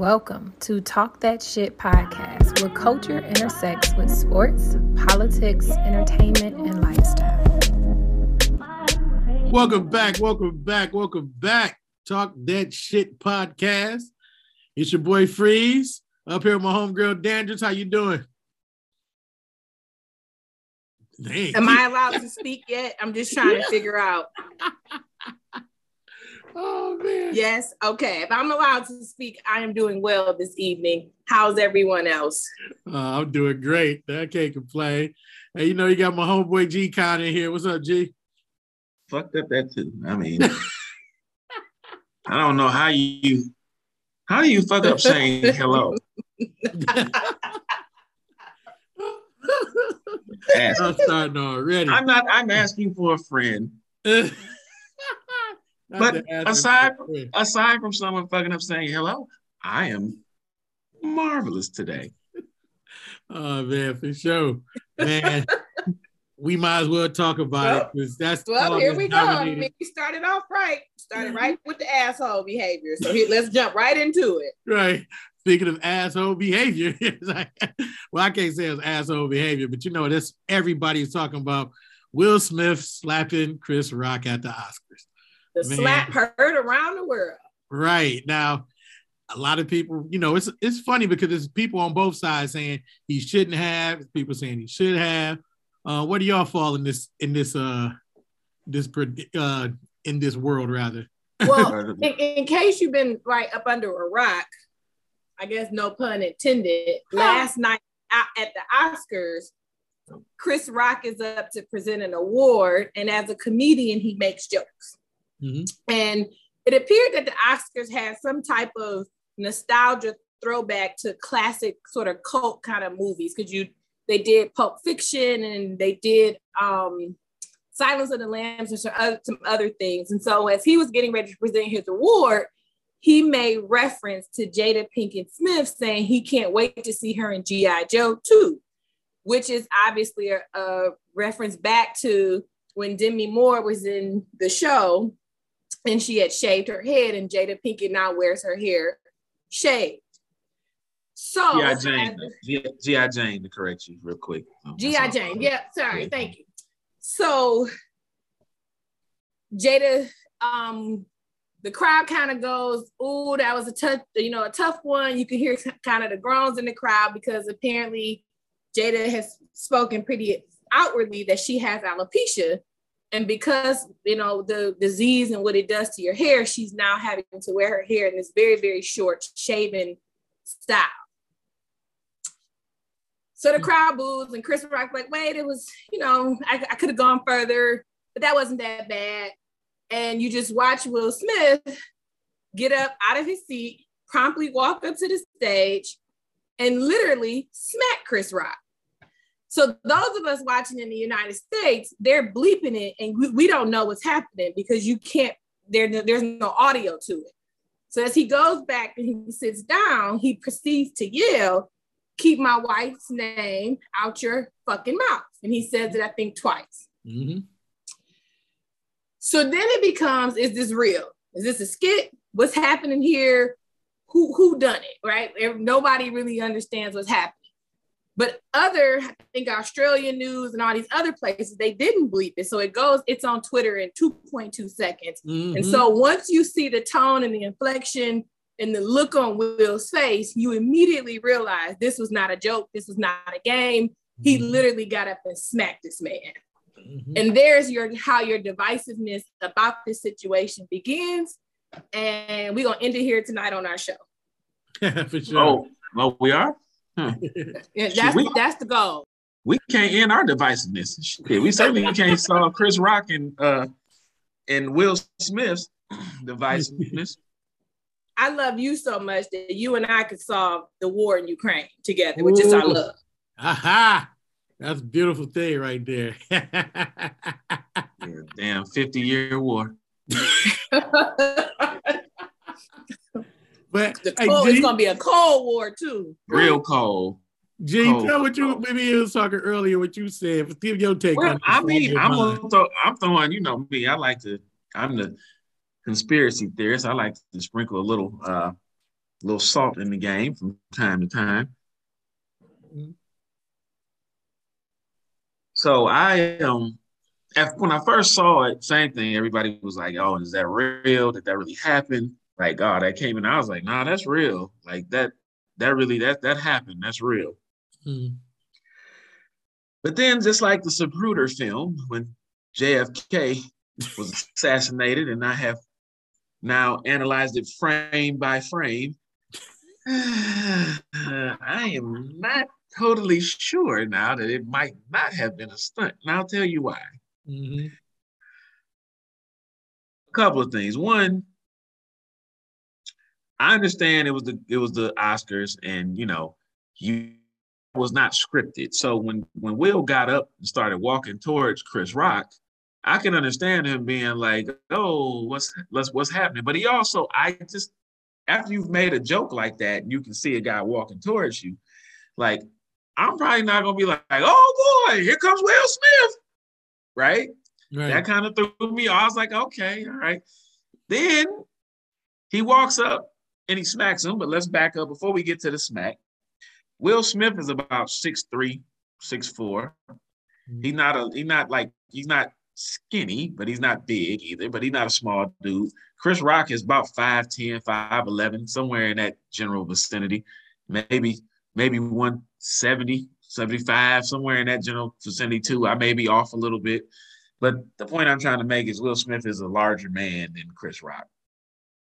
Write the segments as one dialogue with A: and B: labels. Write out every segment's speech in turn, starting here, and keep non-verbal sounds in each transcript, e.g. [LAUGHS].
A: Welcome to Talk That Shit podcast, where culture intersects with sports, politics, entertainment, and lifestyle.
B: Welcome back, welcome back, welcome back. Talk That Shit podcast. It's your boy Freeze up here with my homegirl Dandridge. How you doing?
C: Dang. Am I allowed to speak yet? I'm just trying to figure out. [LAUGHS]
B: Oh man.
C: Yes. Okay. If I'm allowed to speak, I am doing well this evening. How's everyone else?
B: Uh, I'm doing great. I can't complain. Hey, you know, you got my homeboy G Con in here. What's up, G?
D: Fucked up that too. I mean, I don't know how you how do you fuck up saying hello? [LAUGHS]
B: I'm starting already.
D: I'm not. I'm asking for a friend. [LAUGHS] but aside aside from someone fucking up saying hello, I am marvelous today. [LAUGHS]
B: Oh man, for sure, man. [LAUGHS] we might as well talk about well, it because that's
C: well. Here we go. I mean, we started off right. Started right mm-hmm. with the asshole behavior. So here, let's jump right into it.
B: Right. Speaking of asshole behavior, [LAUGHS] like, well, I can't say it's asshole behavior, but you know, this everybody's talking about Will Smith slapping Chris Rock at the Oscars.
C: The Man. slap heard around the world.
B: Right. Now, a lot of people, you know, it's it's funny because there's people on both sides saying he shouldn't have, people saying he should have. Uh, what do y'all fall in this in this uh this uh in this world rather?
C: Well, [LAUGHS] in, in case you've been right up under a rock, I guess no pun intended. Last night at the Oscars, Chris Rock is up to present an award, and as a comedian, he makes jokes. Mm-hmm. And it appeared that the Oscars had some type of nostalgia throwback to classic sort of cult kind of movies because you they did Pulp Fiction and they did um, Silence of the Lambs and some other, some other things. And so as he was getting ready to present his award, he made reference to Jada Pinkett Smith saying he can't wait to see her in G.I. Joe 2, which is obviously a, a reference back to when Demi Moore was in the show and she had shaved her head, and Jada Pinkett now wears her hair shaved. So
D: G.I. Jane, G.I. Jane, to correct you real quick.
C: Um, G.I. Jane, yeah, sorry, yeah. thank you. So Jada, um, the crowd kind of goes, "Ooh, that was a tough, you know, a tough one." You can hear kind of the groans in the crowd because apparently Jada has spoken pretty outwardly that she has alopecia, and because you know the disease and what it does to your hair she's now having to wear her hair in this very very short shaven style. So the crowd boos and chris rock like wait it was you know i, I could have gone further but that wasn't that bad. And you just watch will smith get up out of his seat promptly walk up to the stage and literally smack chris rock so those of us watching in the United States, they're bleeping it, and we, we don't know what's happening because you can't. There, there's no audio to it. So as he goes back and he sits down, he proceeds to yell, "Keep my wife's name out your fucking mouth," and he says it, I think, twice. Mm-hmm. So then it becomes: Is this real? Is this a skit? What's happening here? Who who done it? Right? Nobody really understands what's happening. But other, I think Australian news and all these other places, they didn't bleep it. So it goes, it's on Twitter in 2.2 seconds. Mm-hmm. And so once you see the tone and the inflection and the look on Will's face, you immediately realize this was not a joke. This was not a game. Mm-hmm. He literally got up and smacked this man. Mm-hmm. And there's your how your divisiveness about this situation begins. And we're gonna end it here tonight on our show. [LAUGHS]
D: For sure. Oh, well, we are.
C: Hmm. [LAUGHS] yeah, that's we, that's the goal.
D: We can't end our divisiveness. Shit, we certainly [LAUGHS] can't solve Chris Rock and uh and Will Smith's [CLEARS THROAT] divisiveness.
C: I love you so much that you and I could solve the war in Ukraine together with just our love.
B: Aha! That's a beautiful thing right there. [LAUGHS]
D: yeah, damn 50 year war.
C: But the cold, hey, G, it's gonna be a cold war too.
D: Real cold.
B: G, cold, tell what you maybe you was talking earlier. What you said. Give your take.
D: Well, I mean, I'm throw, I'm throwing. You know me. I like to. I'm the conspiracy theorist. I like to sprinkle a little uh, little salt in the game from time to time. So I um when I first saw it, same thing. Everybody was like, "Oh, is that real? Did that really happen?" Like, "Oh, that came in." I was like, "Nah, that's real. Like that, that really that that happened. That's real."
B: Mhm.
D: But then, just like the Zapruder film, when JFK was assassinated, and I have now analyzed it frame by frame, [SIGHS] I am not totally sure now that it might not have been a stunt. And I'll tell you why.
B: Mhm.
D: A couple of things. One, I understand it was the it was the Oscars, and you know, you was not scripted. So when when Will got up and started walking towards Chris Rock, I can understand him being like, "Oh, what's let's what's happening?" But he also, I just after you've made a joke like that, and you can see a guy walking towards you, like I'm probably not gonna be like, "Oh boy, here comes Will Smith," right?
B: Right.
D: That kind of threw me. off. I was like, okay, all right. Then he walks up and he smacks him. But let's back up before we get to the smack. Will Smith is about 6'3, 6'4. He's not a he's not like he's not skinny, but he's not big either, but he's not a small dude. Chris Rock is about 5'10, 5'11, somewhere in that general vicinity. Maybe, maybe 170, 75, somewhere in that general vicinity too. I may be off a little bit. But the point I'm trying to make is Will Smith is a larger man than Chris Rock.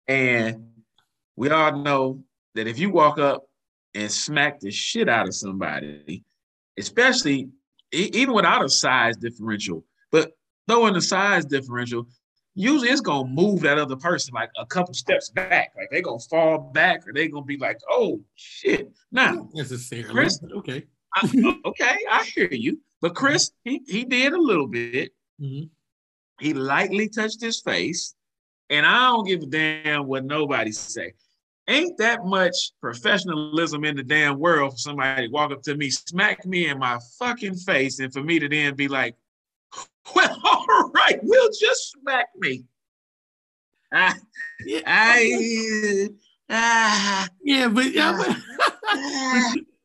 D: And we all know that if you walk up and smack the shit out of somebody, especially even without a size differential, but throwing the size differential, usually it's gonna move that other person like a couple steps back. Like they're gonna fall back or they're gonna be like, oh shit. Now,
B: Not necessarily.
D: Chris-
B: okay.
D: I, [LAUGHS] okay, I hear you. But Chris, he, he did a little bit.
B: Mhm.
D: He lightly touched his face, and I don't give a damn what nobody say. Ain't that much professionalism in the damn world for somebody to walk up to me, smack me in my fucking face, and for me to then be like, "Well, [LAUGHS] all right, we'll just smack me." [LAUGHS] I,
B: Yeah,
D: I, ah, [LAUGHS]
B: yeah, but yeah, but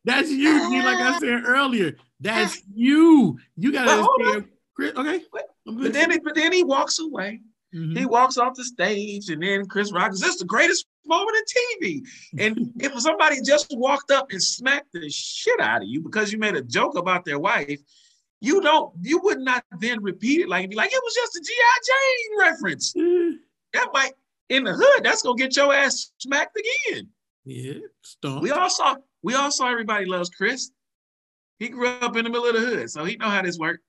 B: that's you. G, Like I said earlier, that's you. You gotta understand. Chris, okay.
D: But- But then, but then he walks away.
B: Mhm.
D: He walks off the stage, and then Chris Rock is this the greatest moment in TV. And [LAUGHS] if somebody just walked up and smacked the shit out of you because you made a joke about their wife, you don't, you would not then repeat it like be like it was just a GI Jane reference. [LAUGHS] That might in the hood, that's gonna get your ass smacked again.
B: Yeah, stop.
D: We all saw, we all saw everybody loves Chris. He grew up in the middle of the hood, so he know how this works.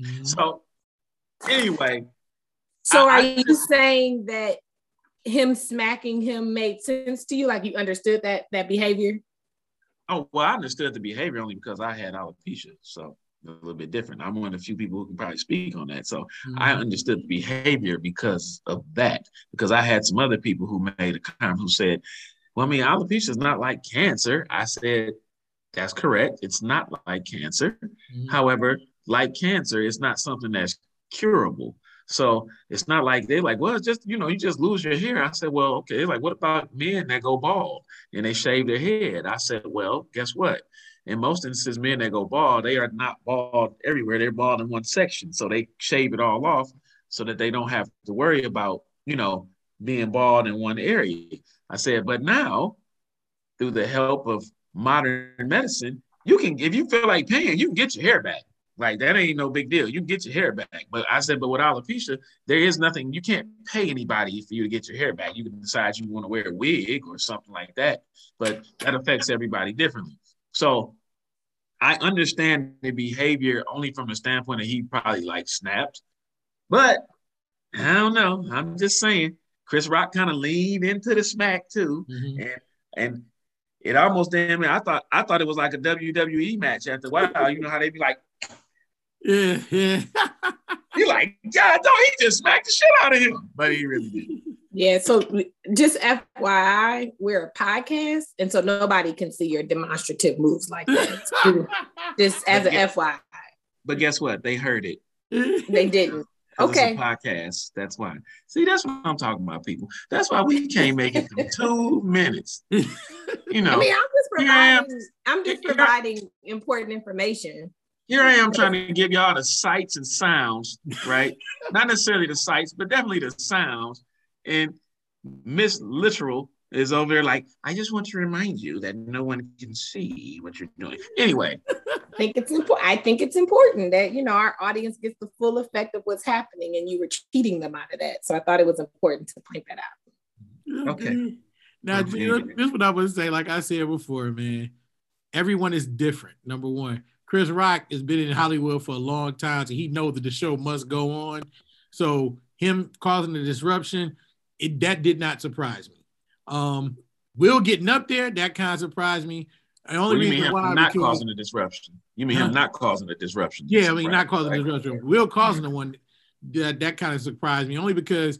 B: Mhm.
D: So anyway,
C: So
D: I-
C: are
D: I-
C: you saying that him smacking him made sense to you? Like you understood that that behavior?
D: Oh, well, I understood the behavior only because I had alopecia. So a little bit different. I'm one of the few people who can probably speak on that. So I
B: Mhm.
D: understood the behavior because of that. Because I had some other people who made a comment who said, Well, I mean, alopecia is not like cancer. I said, That's correct. It's not like cancer.
B: Mhm.
D: However, like cancer, it's not something that's curable. So it's not like they're like, well, just, you know, you just lose your hair. I said, well, okay. They're Like, what about men that go bald and they shave their head? I said, well, guess what? In most instances, men that go bald, they are not bald everywhere. They're bald in one section. So they shave it all off so that they don't have to worry about, you know, being bald in one area. I said, but now, through the help of modern medicine, you can, if you feel like paying, you can get your hair back. Like that ain't no big deal. You can get your hair back. But I said, but with alopecia, there is nothing. You can't pay anybody for you to get your hair back. You can decide you want to wear a wig or something like that. But that affects everybody differently. So I understand the behavior only from the standpoint that he probably like snapped. But I don't know. I'm just saying. Chris Rock kind of leaned into the smack too
B: Mhm.
D: and and it almost damn I thought I thought it was like a WWE match after a while. You know how they be like,
B: Yeah, yeah.
D: you like, God, no, he just smacked the shit out of him. But he really did.
C: Yeah. So just FYI, we're a podcast, and so nobody can see your demonstrative moves like that. [LAUGHS] just as an FYI,
D: But guess what? They heard it.
C: they didn't. [LAUGHS] Okay.
D: It's a podcast. That's why. See, that's what I'm talking about, people. That's why we can't make it through two minutes. You know,
C: I mean, I'm just
D: Here I am.
C: providing. I'm just providing important information.
D: Here I am trying to give y'all the sights and sounds, right? Not necessarily the sights, but definitely the sounds. And Miss Literal is over there like, I just want to remind you that no one can see what you're doing. Anyway,
C: I think it's important. I think it's important that you know our audience gets the full effect of what's happening, and you were cheating them out of that. So I thought it was important to point that out.
D: Okay.
B: Now,
D: Okay.
B: this is what I would say. Like I said before, man, everyone is different. Number one, Chris Rock has been in Hollywood for a long time, so he knows that the show must go on. So him causing the disruption, it that did not surprise me. Um, Will getting up there, that kind of surprised me. The only
D: what do you mean
B: reason
D: him
B: why
D: not
B: because-
D: causing a disruption? You mean him
B: Huh?
D: not causing a disruption?
B: Yeah, I mean, not causing
D: Right.
B: disruption. Will causing the one that that kind of surprised me only because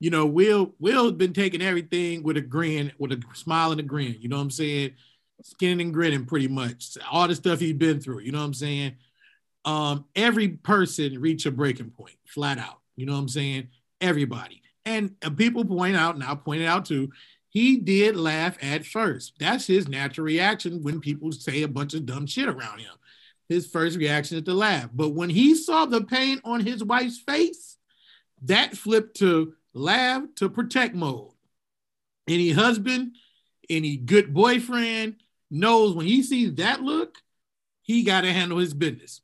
B: you know Will Will's been taking everything with a grin, with a smile and a grin. You know what I'm saying? Skinning and grinning, pretty much. All the stuff he's been through. You know what I'm saying? Um, every person reach a breaking point, flat out. You know what I'm saying? Everybody. And uh, people point out, and I'll point it out too. He did laugh at first. That's his natural reaction when people say a bunch of dumb shit around him his first reaction is to laugh. But when he saw the pain on his wife's face, that flipped to laugh to protect mode. Any husband, any good boyfriend knows when he sees that look, he got to handle his business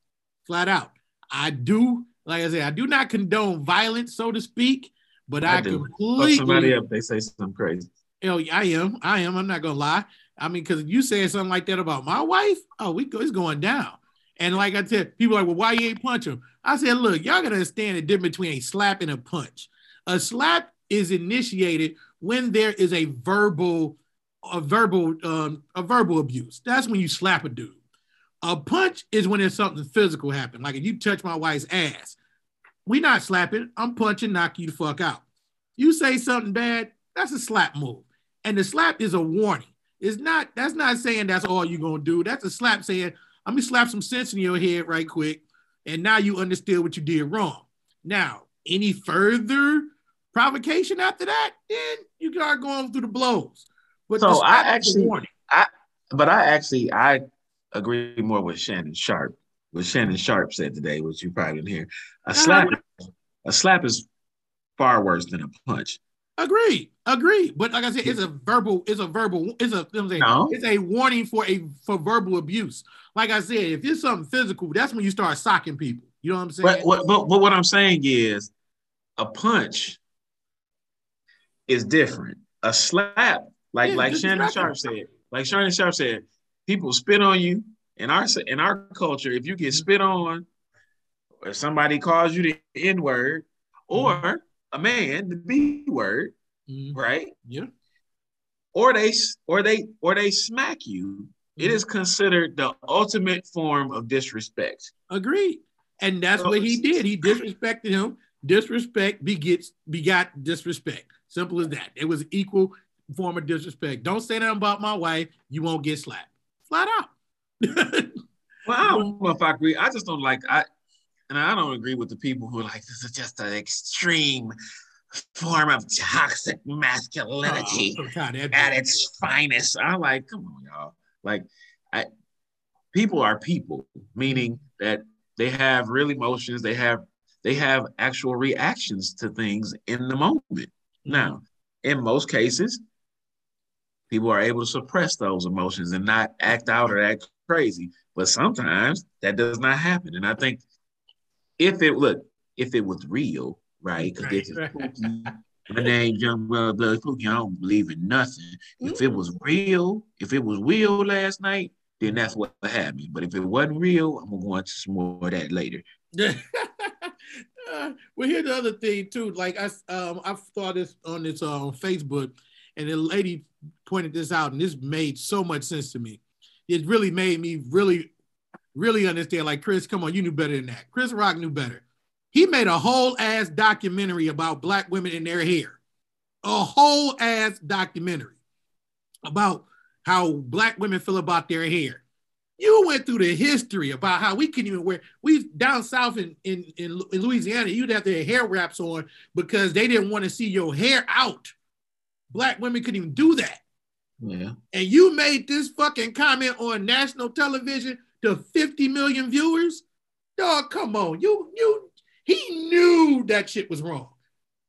B: flat out. I do, like I said, I do not condone violence, so to speak, but I,
D: I do. Fuck
B: completely
D: somebody up, they say something crazy.
B: Hell, I am. I am. I'm not gonna lie. I mean, because you said something like that about my wife, oh, we go, it's going down. And like I said, people are like, well, why you ain't punch him? I said, look, y'all gotta understand the difference between a slap and a punch. A slap is initiated when there is a verbal, a verbal, um, a verbal abuse. That's when you slap a dude. A punch is when there's something physical happen. Like if you touch my wife's ass, we not slapping. I'm punching, knock you the fuck out. You say something bad, that's a slap move. And the slap is a warning. It's not, that's not saying that's all you're gonna do. That's a slap saying, let me slap some sense in your head right quick. And now you understood what you did wrong. Now, any further provocation after that, then you start going through the blows. But
D: So I
B: slap is a
D: actually-
B: warning.
D: But I actually I agree more with Shannon Sharpe. What Shannon Sharpe said today, which you probably didn't hear. A uh-huh. slap, a slap is far worse than a punch.
B: Agreed, agreed. But like I said, it's a verbal, it's a verbal, it's a, you know what I'm saying?
D: No.
B: it's a warning for a for verbal abuse. Like I said, if it's something physical, that's when you start socking people. You know what I'm saying?
D: But what but, but what I'm saying is a punch is different. A slap, like
B: Yeah,
D: like Shannon Sharpe said, like Shannon Sharpe said, people spit on you. In our in our culture, if you get
B: Mm-hmm.
D: spit on, or somebody calls you the N word, or a man the B word,
B: Mhm.
D: right?
B: Yeah.
D: Or they or they or they smack you. It
B: Mhm.
D: is considered the ultimate form of disrespect.
B: Agreed. And that's what he did. He disrespected him. Disrespect begets begot disrespect. Simple as that. It was equal form of disrespect. Don't say that about my wife. You won't get slapped. Flat out. [LAUGHS]
D: Well, I don't know if I agree. I just don't like I, and I don't agree with the people who are like this is just an extreme form of toxic masculinity
B: Oh, God,
D: at its finest. I'm like, come on, y'all. Like, I, people are people, meaning that they have real emotions. They have they have actual reactions to things in the moment. Mm-hmm. Now, in most cases, people are able to suppress those emotions and not act out or act crazy. But sometimes that does not happen. And I think if it look, if it was real, right? Because this is
B: Right.
D: spooky. My name's Young Blood Blood Spooky. I don't believe in nothing. If it was real, if it was real last night, then that's what happened. But if it wasn't real, I'm gonna go into some more of that later. [LAUGHS]
B: Uh, well, here's the other thing too. Like I, um, I saw this on this on Facebook, and the lady pointed this out, and this made so much sense to me. It really made me really, really understand. Like Chris, come on, you knew better than that. Chris Rock knew better. He made a whole ass documentary about black women and their hair, a whole ass documentary about how black women feel about their hair. You went through the history about how we couldn't even wear we down south in, in, in, in Louisiana, you'd have have hair wraps on because they didn't want to see your hair out. Black women couldn't even do that.
D: Yeah.
B: And you made this fucking comment on national television to 50 million viewers. Dog, come on. You you he knew that shit was wrong,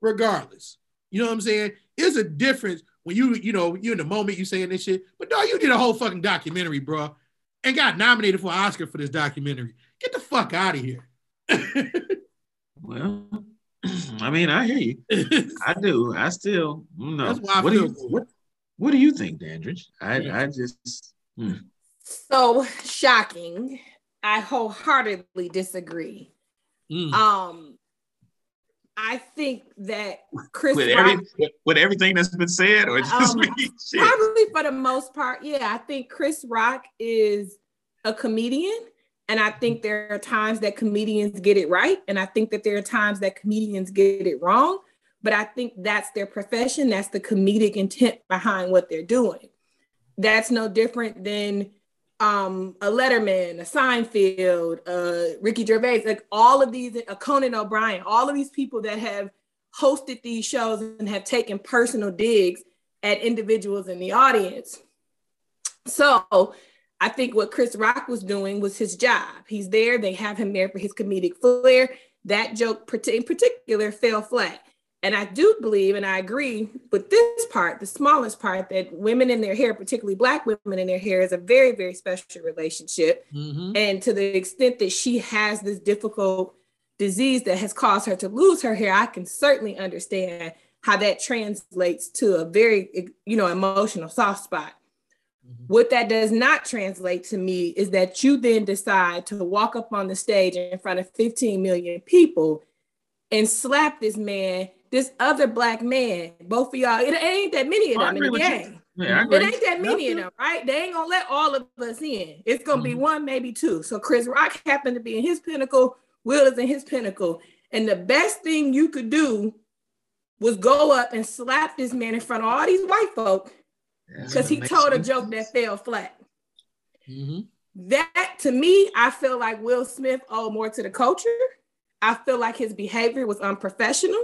B: regardless. You know what I'm saying? There's a difference when you, you know, you're in the moment you saying this shit. But dog, you did a whole fucking documentary, bro, and got nominated for Oscar for this documentary. Get the fuck out of here. [LAUGHS]
D: Well, [CLEARS THROAT] I mean, I hear you. [LAUGHS] I do. I still no.
B: That's why I
D: what do you
B: good.
D: what, what do you think, Dandridge? I I just hmm.
C: So shocking. I wholeheartedly disagree.
B: Mm.
C: Um, I think that Chris
D: with
C: Rock,
D: every with, with everything that's been said, or just
C: Um. [LAUGHS]
D: Shit.
C: probably for the most part, yeah, I think Chris Rock is a comedian. And I think there are times that comedians get it right. And I think that there are times that comedians get it wrong. But I think that's their profession. That's the comedic intent behind what they're doing. That's no different than um, a Letterman, a Seinfeld, uh, Ricky Gervais, like all of these, a Conan O'Brien, all of these people that have hosted these shows and have taken personal digs at individuals in the audience. So I think what Chris Rock was doing was his job. He's there, they have him there for his comedic flair. That joke in particular fell flat. And I do believe, and I agree with this part, the smallest part, that women in their hair, particularly Black women in their hair, is a very, very special relationship.
B: Mhm.
C: And to the extent that she has this difficult disease that has caused her to lose her hair, I can certainly understand how that translates to a very, you know, emotional soft spot. What that does not translate to me is that you then decide to walk up on the stage in front of 15 million people and slap this man, this other black man. Both of y'all, it ain't that many of
D: I
C: them in the game.
D: Yeah,
C: It ain't that many of them, right? They ain't gonna let all of us in. It's gonna be one, maybe two. So Chris Rock happened to be in his pinnacle. Will is in his pinnacle, and the best thing you could do was go up and slap this man in front of all these white folk because he told a joke that fell flat.
B: Mhm.
C: That to me, I feel like Will Smith owed more to the culture. I feel like his behavior was unprofessional.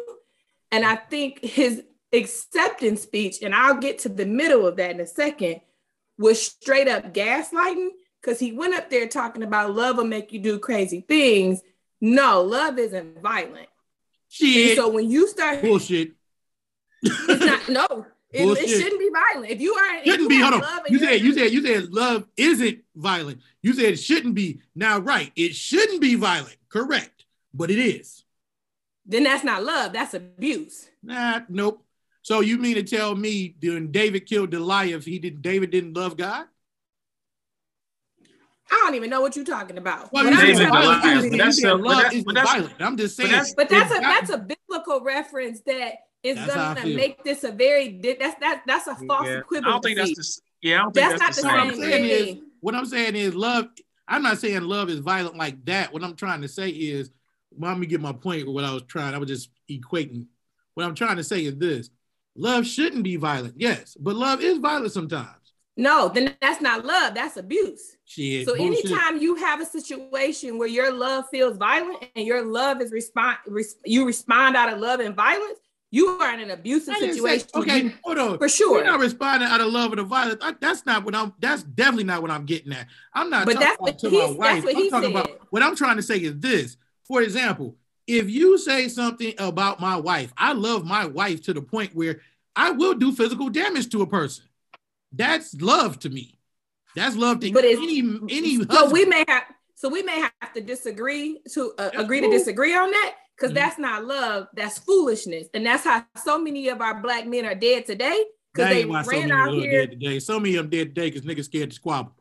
C: And I think his acceptance speech, and I'll get to the middle of that in a second, was straight up gaslighting because he went up there talking about love will make you do crazy things. No, love isn't violent. And
B: Shit.
C: so when you start,
B: Bullshit.
C: it's not, no, [LAUGHS] it, it shouldn't be violent. If you are, if
B: Shouldn't
C: you
B: be. Hold on. You said you said you said love isn't violent. You said it shouldn't be. Now, right? It shouldn't be violent. Correct. But it is.
C: then that's not love, that's abuse.
B: Nah. Nope. So you mean to tell me when David killed Goliath, he did David didn't love God?
C: I don't even know what you're talking about.
B: Well,
C: What
B: you
C: I'm
D: David
C: talking about-
D: Goliath, but that's
B: you said
D: but that's-
B: isn't
D: but that's-
B: violent. I'm just
D: but
B: saying.
D: that's-
C: But that's a
B: if
C: that's a biblical reference that is
B: That's
C: gonna make this a very that's that that's a false
D: Yeah.
C: equivalency.
D: I don't think that's the yeah. I don't think
C: That's
D: that's,
C: not the
B: What I'm
C: same
B: saying is,
C: thing.
B: what I'm saying is love. I'm not saying love is violent like that. What I'm trying to say is, well, let me get my point. What I was trying, I was just equating. What I'm trying to say is this: love shouldn't be violent, yes, but love is violent sometimes.
C: No, then that's not love. That's abuse.
B: Shit.
C: So
B: bullshit.
C: anytime you have a situation where your love feels violent and your love is respond, res- you respond out of love and violence, you are in an abusive
B: didn't say-
C: situation.
B: okay,
C: You-
B: hold on.
C: for sure.
B: We're not responding out of love or the violence. I- that's not what I'm. That's definitely not what I'm getting at. I'm not.
C: But
B: talking
C: that's
B: about
C: what
B: to
C: he-
B: my wife.
C: what
B: I'm talking
C: said.
B: about. What I'm trying to say is this. For example, if you say something about my wife, I love my wife to the point where I will do physical damage to a person. That's love to me. That's love to
C: But
B: any any.
C: so
B: husband.
C: we may have so we may have to disagree to uh, agree to disagree on that because
B: Mhm.
C: that's not love that's foolishness and that's how so many of our black men are dead today because they
B: ain't why so
C: ran
B: many
C: out
B: of them
C: here
B: dead today. So many of them dead today because niggas scared to squabble.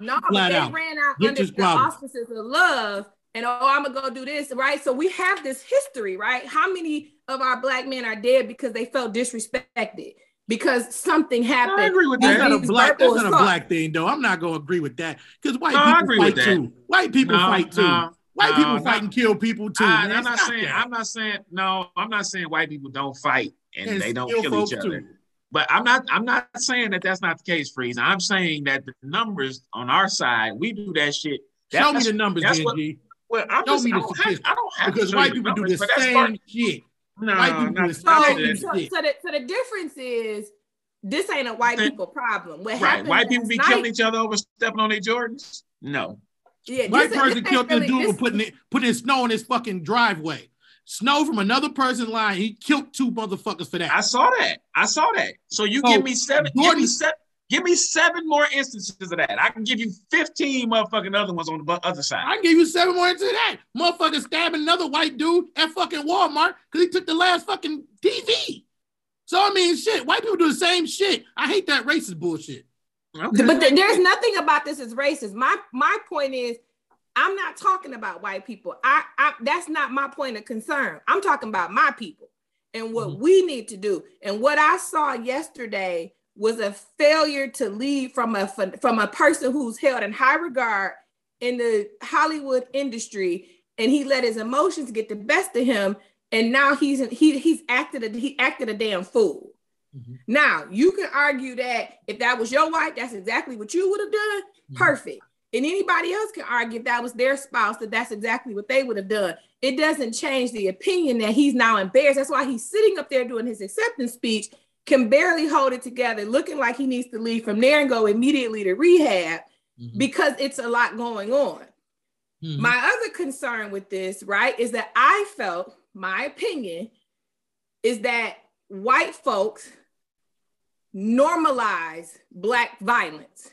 C: no [LAUGHS] but
B: Flat
C: they
B: out.
C: ran out
B: Get
C: under
B: your
C: the auspices of love and oh i'm gonna go do this right so we have this history right how many of our black men are dead because they felt disrespected because something happened
D: I agree with
B: That's
D: that.
B: not a black. That's not a black thing, though. I'm not gonna agree with that because white
D: No, I
B: people
D: agree
B: fight
D: with
B: too. White people
D: No,
B: fight too.
D: no,
B: white
D: no,
B: people
D: no.
B: fight and kill people too.
D: I,
B: man.
D: am not saying.
B: that.
D: I'm not saying. No, I'm not saying white people don't fight and,
B: And
D: they don't kill each other.
B: too.
D: But I'm not. I'm not saying that that's not the case, Freeze. I'm saying that the numbers on our side, we do that shit.
B: Show me
D: That's-
B: the numbers,
D: that's what- Well, I'm
B: Show
D: just,
B: me
D: I,
B: the
D: don't have,
B: statistics.
D: I don't have
B: Because
D: show
B: white
D: you
B: people do the same
D: part-
B: shit.
D: No,
B: white people do the
C: So,
B: same
C: so,
B: shit.
C: so the, so the difference is this ain't a white people problem. What
D: Right.
C: happened
D: White people be
C: night-
D: killing each other over stepping on their Jordans? No.
C: Yeah,
B: White
C: this-
B: person
C: this
B: killed
C: ain't
B: this
C: really-
B: dude for
C: this-
B: putting it putting snow in his fucking driveway. Snow from another person's line. He killed two motherfuckers for that.
D: I saw that. I saw that. So you
B: So,
D: give me seven, give me seven, give me seven more instances of that. I can give you 15 motherfucking other ones on the other side.
B: I can give you seven more into that. Motherfucker stabbing another white dude at fucking Walmart because he took the last fucking TV. So I mean, shit. White people do the same shit. I hate that racist bullshit.
D: Okay.
C: But th- there's nothing about this is racist. My my point is, I'm not talking about white people. I, I that's not my point of concern. I'm talking about my people and what
B: Mhm.
C: we need to do. And what I saw yesterday was a failure to lead from a from a person who's held in high regard in the Hollywood industry, and he let his emotions get the best of him, and now he's he he's acted a, he acted a damn fool.
B: Mhm.
C: Now you can argue that if that was your wife, that's exactly what you would have done.
B: Mhm.
C: Perfect. And anybody else can argue if that was their spouse, that that's exactly what they would have done. It doesn't change the opinion that he's now embarrassed. That's why he's sitting up there doing his acceptance speech, can barely hold it together, looking like he needs to leave from there and go immediately to rehab
B: Mhm.
C: because it's a lot going on.
B: Mhm.
C: My other concern with this, right, is that I felt my opinion is that white folks normalize black violence.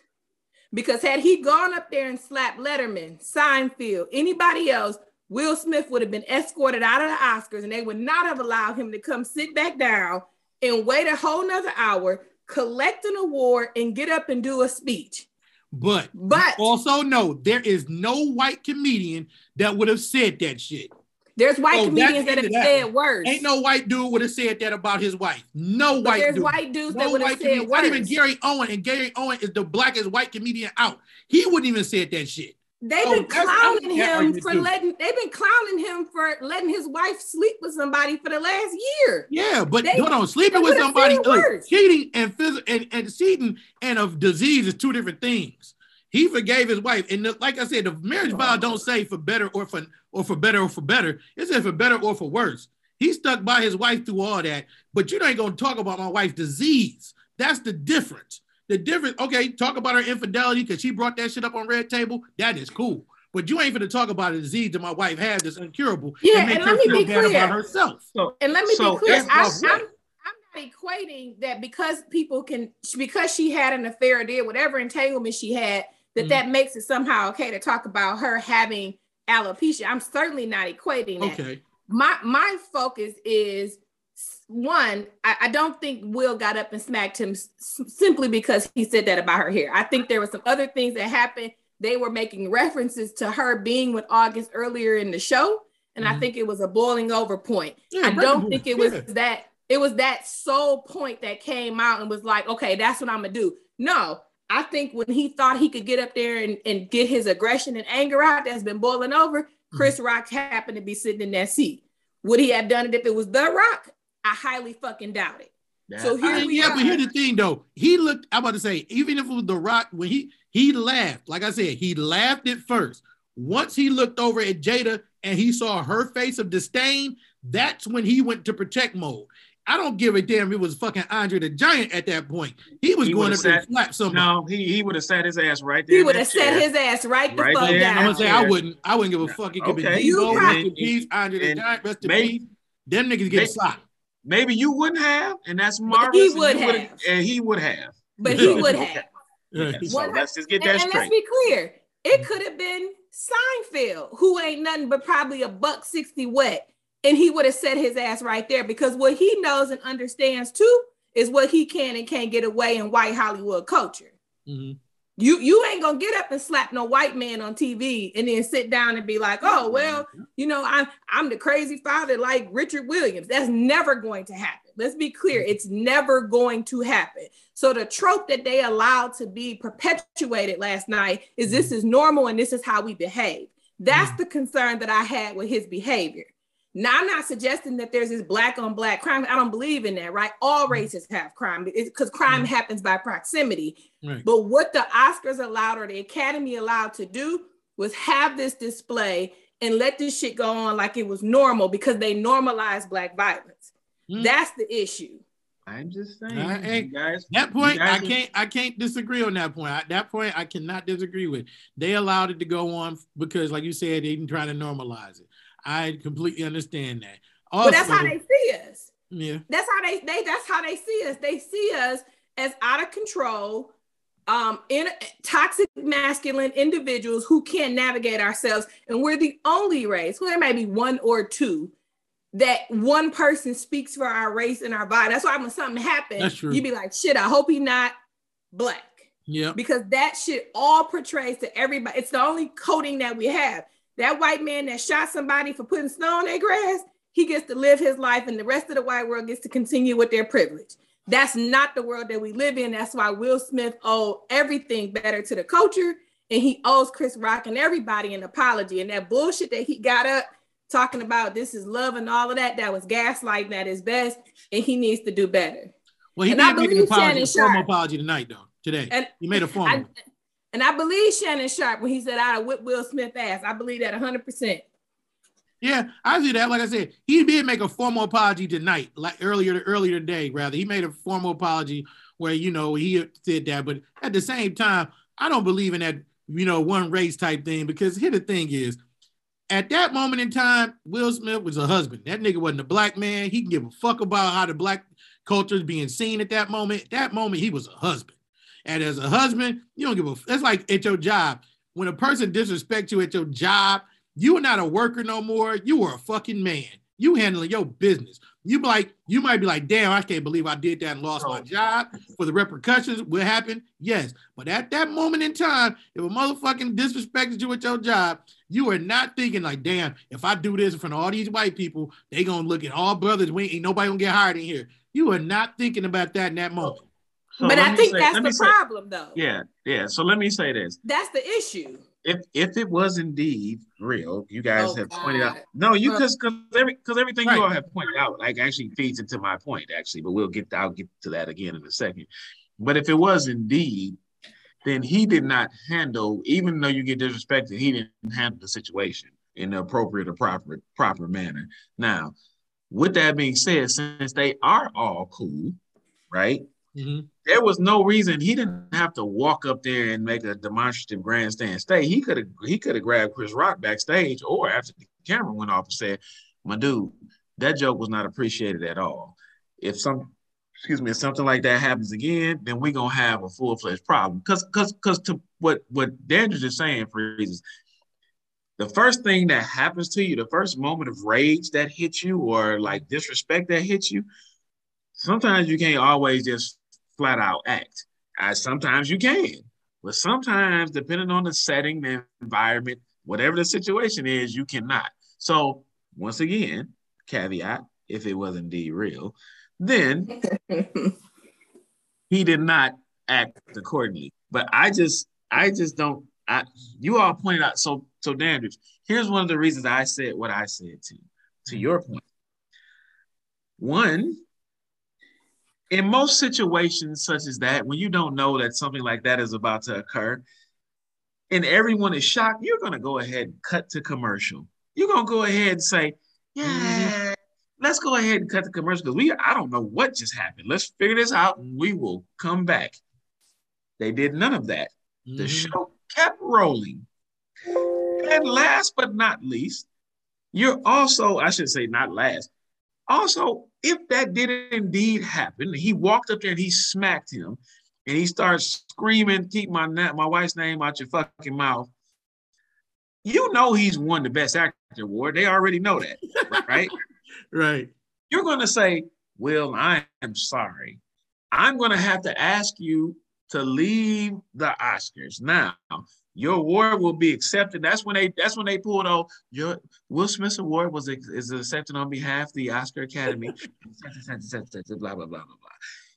C: Because had he gone up there and slapped Letterman, Seinfeld, anybody else, Will Smith would have been escorted out of the Oscars and they would not have allowed him to come sit back down and wait a whole nother hour, collect an award, and get up and do a speech.
B: But
C: But
B: also no, there is no white comedian that would have said that shit.
C: There's white
B: Oh,
C: comedians that have
B: that.
C: said worse.
B: Ain't no white dude would have said that about his wife. No
C: But
B: white
C: there's
B: dude.
C: white dudes that
B: No
C: would have
B: white
C: said
B: comedian.
C: worse.
B: Not even Gary Owen, and Gary Owen is the blackest white comedian out. He wouldn't even said that shit.
C: They've
B: Oh,
C: been clowning him for
B: too.
C: letting. They've been clowning him for letting his wife sleep with somebody for the last year.
B: Yeah, but
C: They-
B: hold on, sleeping with somebody, look, cheating and phys- and and cheating and of disease is two different things. He forgave his wife, and the- like I said, the marriage vow don't say for better or for or for better or for better. It says for better or for worse. He stuck by his wife through all that, but you ain't gonna talk about my wife's disease. That's the difference. The difference. Okay, talk about her infidelity because she brought that shit up on Red Table. That is cool. But you ain't gonna talk about a disease that my wife has that's incurable
C: Yeah,
B: make
C: and
B: her
C: let me
B: feel
C: be
B: bad
C: clear.
B: about herself.
D: So,
C: And let me
D: So
C: be clear, I. I'm, I'm not equating that because people can because she had an affair or did whatever entanglement she had that
B: Mhm.
C: that makes it somehow okay to talk about her having alopecia. I'm certainly not equating that.
B: Okay.
C: my my focus is one I, I don't think will got up and smacked him s- simply because he said that about her hair i think there were some other things that happened they were making references to her being with august earlier in the show and i
B: Mhm.
C: think it was a boiling over point
B: Yeah,
C: i don't think it was
B: Yeah.
C: that it was that sole point that came out and was like okay that's what i'm gonna do no i think when he thought he could get up there and, and get his aggression and anger out that's been boiling over mm-hmm. chris rock happened to be sitting in that seat would he have done it if it was the rock i highly fucking doubt it So here
B: I-
C: we
B: yeah,
C: are.
B: but here's the thing though. He looked, I'm about to say, even if it was The Rock, when he he laughed, like I said, he laughed at first. Once he looked over at Jada and he saw her face of disdain, that's when he went to protect mode. I don't give a damn if it was fucking Andre the Giant at that point. He was
D: He
B: going
D: would've
B: up there and slap somebody.
D: no, he, he would have sat his ass right there.
C: he would have set
D: chair.
C: his ass right the
D: Right
C: fuck
D: there.
C: down
B: I'm gonna say I wouldn't. I wouldn't give a fuck. It could
D: Okay.
B: be
C: You
B: Debo,
C: probably-
B: rest in peace, Andre the
D: and
B: Giant, rest in peace. Them niggas get
D: Maybe-
B: shot.
D: Maybe you wouldn't have, and that's
C: But he
D: marvelous. and
C: would
D: would've- and he would have.
C: but he would have
D: Yeah, so let's just get
C: and,
D: that
C: and let's be clear it could have been seinfeld who ain't nothing but probably a buck 60 wet and he would have set his ass right there because what he knows and understands too is what he can and can't get away in white hollywood culture
B: Mhm.
C: You you ain't gonna get up and slap no white man on TV and then sit down and be like, oh well, you know, I'm I'm the crazy father like Richard Williams. That's never going to happen. Let's be clear, mm-hmm. it's never going to happen. So the trope that they allowed to be perpetuated last night is this mm-hmm. is normal and this is how we behave. That's mm-hmm. the concern that I had with his behavior. Now, I'm not suggesting that there's this black on black crime. I don't believe in that, right? All
B: Mm-hmm.
C: races have crime because crime happens by proximity.
B: Right.
C: But what the Oscars allowed or the Academy allowed to do was have this display and let this shit go on like it was normal because they normalized black violence.
B: Mm.
C: That's the issue.
D: I'm just saying,
B: I ain't-
D: you guys.
B: That point, I
D: guys are-
B: can't, I can't disagree on that point. At that point, I cannot disagree with. They allowed it to go on because, like you said, they didn't try to normalize it. I completely understand that. Also,
C: but that's how they see us.
B: yeah,
C: That's how they they that's how they see us. They see us as out of control, um, in toxic masculine individuals who can't navigate ourselves, and we're the only race. Well, there may be one or two that one person speaks for our race and our body. That's why when something happens,
B: That's true.
C: you be like, shit, I hope he not black.
B: yeah,
C: Because that shit all portrays to everybody. It's the only coding that we have. That white man that shot somebody for putting snow on their grass, he gets to live his life, and the rest of the white world gets to continue with their privilege. That's not the world that we live in. That's why Will Smith owed everything better to the culture, and he owes Chris Rock and everybody an apology. And that bullshit that he got up talking about this is love and all of that, that was gaslighting at his best, and he needs to do better.
B: Well, he
C: And
B: did make an apology, a formal apology tonight, though. Today,
C: And
B: he made a formal.
C: I, and I believe Shannon Sharpe when he said I'd whipped Will Smith ass. I believe that 100%.
B: Yeah, I see that. Like I said, he did make a formal apology tonight, like earlier earlier today. Rather, he made a formal apology where you know he said that, but at the same time, I don't believe in that you know one race type thing because here the thing is, at that moment in time, Will Smith was a husband. That nigga wasn't a black man. He can give a fuck about how the black culture is being seen at that moment. That moment, he was a husband, and as a husband, you don't give a. That's like at your job when a person disrespects you at your job you are not a worker no more. You are a fucking man. You handling your business. You be like, you might be like, damn, I can't believe I did that and lost my job. For the repercussions will happen. Yes. But at that moment in time, if a motherfucking disrespected you at your job, you are not thinking like, damn, if I do this in front of all these white people, they gonna look at all brothers. We ain't nobody gonna get hired in here. You are not thinking about that in that moment.
D: So
C: but I think
D: say-
C: that's the
D: say-
C: problem, though.
D: Yeah, yeah. So let me say this:
C: That's the issue.
D: if if it was indeed real, you guys
C: Oh,
D: have pointed out. No, you because because every because everything
B: Right.
D: you all have pointed out like actually feeds into my point actually, but we'll get I'll get to that again in a second. But if it was indeed, then he did not handle, even though you get disrespected, he didn't handle the situation in the appropriate or proper proper manner. Now, with that being said, since they are all cool, right?
B: Mhm.
D: There was no reason he didn't have to walk up there and make a demonstrative grandstand stay. He could have he could have grabbed Chris Rock backstage or after the camera went off and said, "My dude, that joke was not appreciated at all. If some excuse me, if something like that happens again, then we're gonna have a full fledged problem. Because because because to what what Dandridge is saying for reasons. The first thing that happens to you, the first moment of rage that hits you or like disrespect that hits you, sometimes you can't always just flat out act. Uh, sometimes you can, but sometimes, depending on the setting, the environment, whatever the situation is, you cannot. So, once again, caveat if it was indeed real, then [LAUGHS] he did not act accordingly. But I just, I just don't. I, you all pointed out. So, so Dandridge, here's one of the reasons I said what I said to to your point. One, in most situations such as that, when you don't know that something like that is about to occur, and everyone is shocked, you're gonna go ahead and cut to commercial. You're gonna go ahead and say, "Yeah, let's go ahead and cut the commercial because we I don't know what just happened. Let's figure this out and we will come back." They did none of that. The
B: Mhm.
D: show kept rolling. And last but not least, you're also, I should say, not last. Also, if that did indeed happen, he walked up there and he smacked him and he starts screaming, Keep my, na- my wife's name out your fucking mouth. You know he's won the best actor award. They already know that, [LAUGHS] right?
B: Right.
D: you're going to say, Well, I am sorry. I'm going to have to ask you to leave the Oscars. Now, your award will be accepted. That's when they that's when they pulled out your Will Smith's award was is accepted on behalf of the Oscar Academy. [LAUGHS] blah, blah, blah, blah, blah.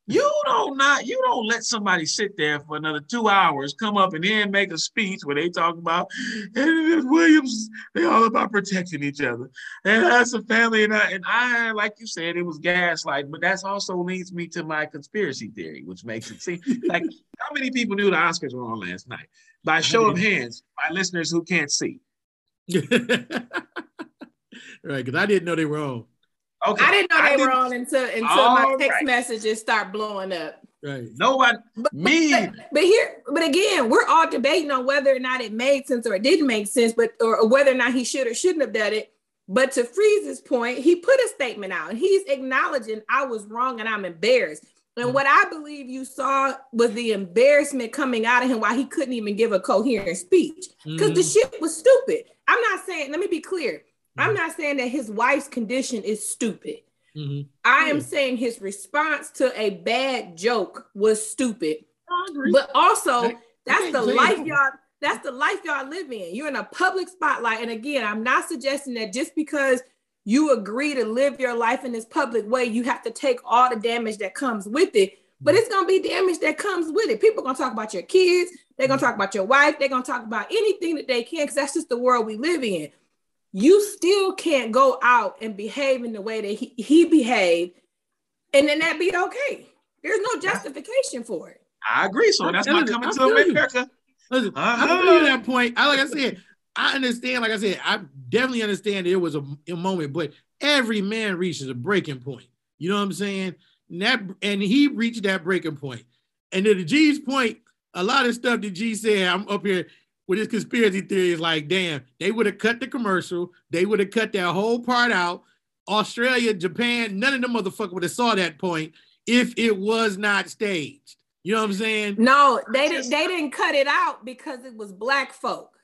D: You don't not you don't let somebody sit there for another two hours, come up and then make a speech where they talk about and Williams, they all about protecting each other. And that's a family, and I, and I like you said, it was gaslight, but that's also leads me to my conspiracy theory, which makes it seem [LAUGHS] like how many people knew the Oscars were on last night? By show of hands, by listeners who can't see. [LAUGHS]
B: right, because I didn't know they were on.
C: Okay. I didn't know they didn't, were on until until my text right. messages start blowing up.
B: Right.
D: Nobody but, me.
C: But, but, here, but again, we're all debating on whether or not it made sense or it didn't make sense, but or, whether or not he should or shouldn't have done it. But to Freeze's point, he put a statement out and he's acknowledging I was wrong and I'm embarrassed. And mm-hmm. what I believe you saw was the embarrassment coming out of him why he couldn't even give a coherent speech because mm-hmm. the shit was stupid. I'm not saying, let me be clear. I'm mm-hmm. not saying that his wife's condition is stupid. Mm-hmm. I am saying his response to a bad joke was stupid. But also, that's the life y'all that's the life y'all live in. You're in a public spotlight. And again, I'm not suggesting that just because you agree to live your life in this public way, you have to take all the damage that comes with it. But it's gonna be damage that comes with it. People gonna talk about your kids, they're gonna talk about your wife, they're gonna talk about anything that they can, because that's just the world we live in you still can't go out and behave in the way that he, he behaved and then that be okay. There's no justification for it.
D: I agree. So that's why coming to America.
B: Listen, uh-huh. I'm you that point. I like I said, I understand. Like I said, I definitely understand it was a, a moment, but every man reaches a breaking point. You know what I'm saying? And that and he reached that breaking point. And to the G's point, a lot of stuff that G said, I'm up here with his conspiracy theory is like, damn, they would have cut the commercial, they would have cut that whole part out. Australia, Japan, none of them motherfuckers would have saw that point if it was not staged. You know what I'm saying?
C: No, they didn't. They didn't cut it out because it was black folk.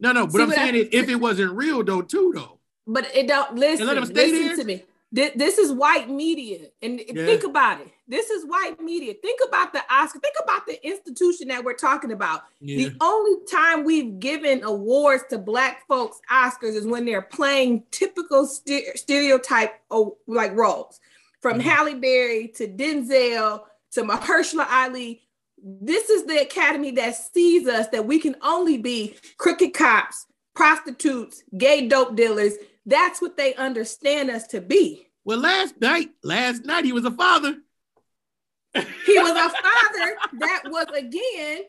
B: No, no, but See I'm saying I, it, if it wasn't real though, too though.
C: But it don't listen. listen there? to me. This is white media, and yeah. think about it. This is white media. Think about the Oscar. Think about the institution that we're talking about. Yeah. The only time we've given awards to Black folks Oscars is when they're playing typical st- stereotype oh, like roles, from mm-hmm. Halle Berry to Denzel to Mahershala Ali. This is the academy that sees us that we can only be crooked cops, prostitutes, gay dope dealers, that's what they understand us to be.
B: Well, last night, last night he was a father.
C: he was a father that was again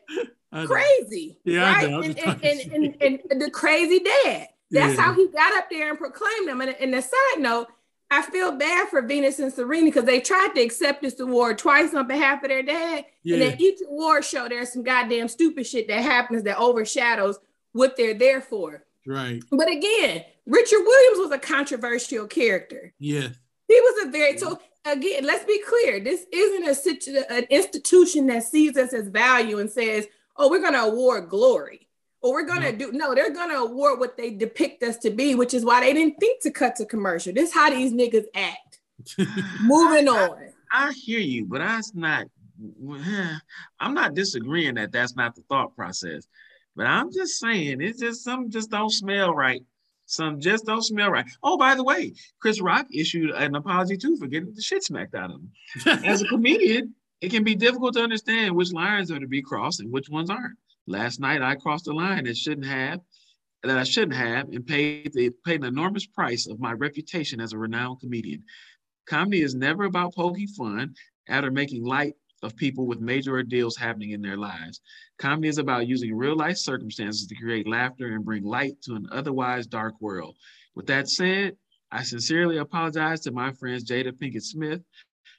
C: crazy, yeah, right? And, and, and, and, and, the crazy dad. That's yeah. how he got up there and proclaimed them. And, and the side note, I feel bad for Venus and Serena because they tried to accept this award twice on behalf of their dad. Yeah. And at each award show, there's some goddamn stupid shit that happens that overshadows what they're there for.
B: Right.
C: But again, Richard Williams was a controversial character.
B: Yeah.
C: He was a very so again, let's be clear. This isn't a situ- an institution that sees us as value and says, "Oh, we're going to award glory." Or we're gonna no. do no, they're gonna award what they depict us to be, which is why they didn't think to cut to commercial. This how these niggas act. [LAUGHS] Moving
D: I,
C: on.
D: I, I hear you, but that's not. [SIGHS] I'm not disagreeing that that's not the thought process. But I'm just saying, it's just some just don't smell right. Some just don't smell right. Oh, by the way, Chris Rock issued an apology too for getting the shit smacked out of him. [LAUGHS] As a comedian, it can be difficult to understand which lines are to be crossed and which ones aren't. Last night, I crossed a line that shouldn't have, that I shouldn't have, and paid the, paid an enormous price of my reputation as a renowned comedian. Comedy is never about poking fun at or making light of people with major ordeals happening in their lives. Comedy is about using real life circumstances to create laughter and bring light to an otherwise dark world. With that said, I sincerely apologize to my friends Jada Pinkett Smith,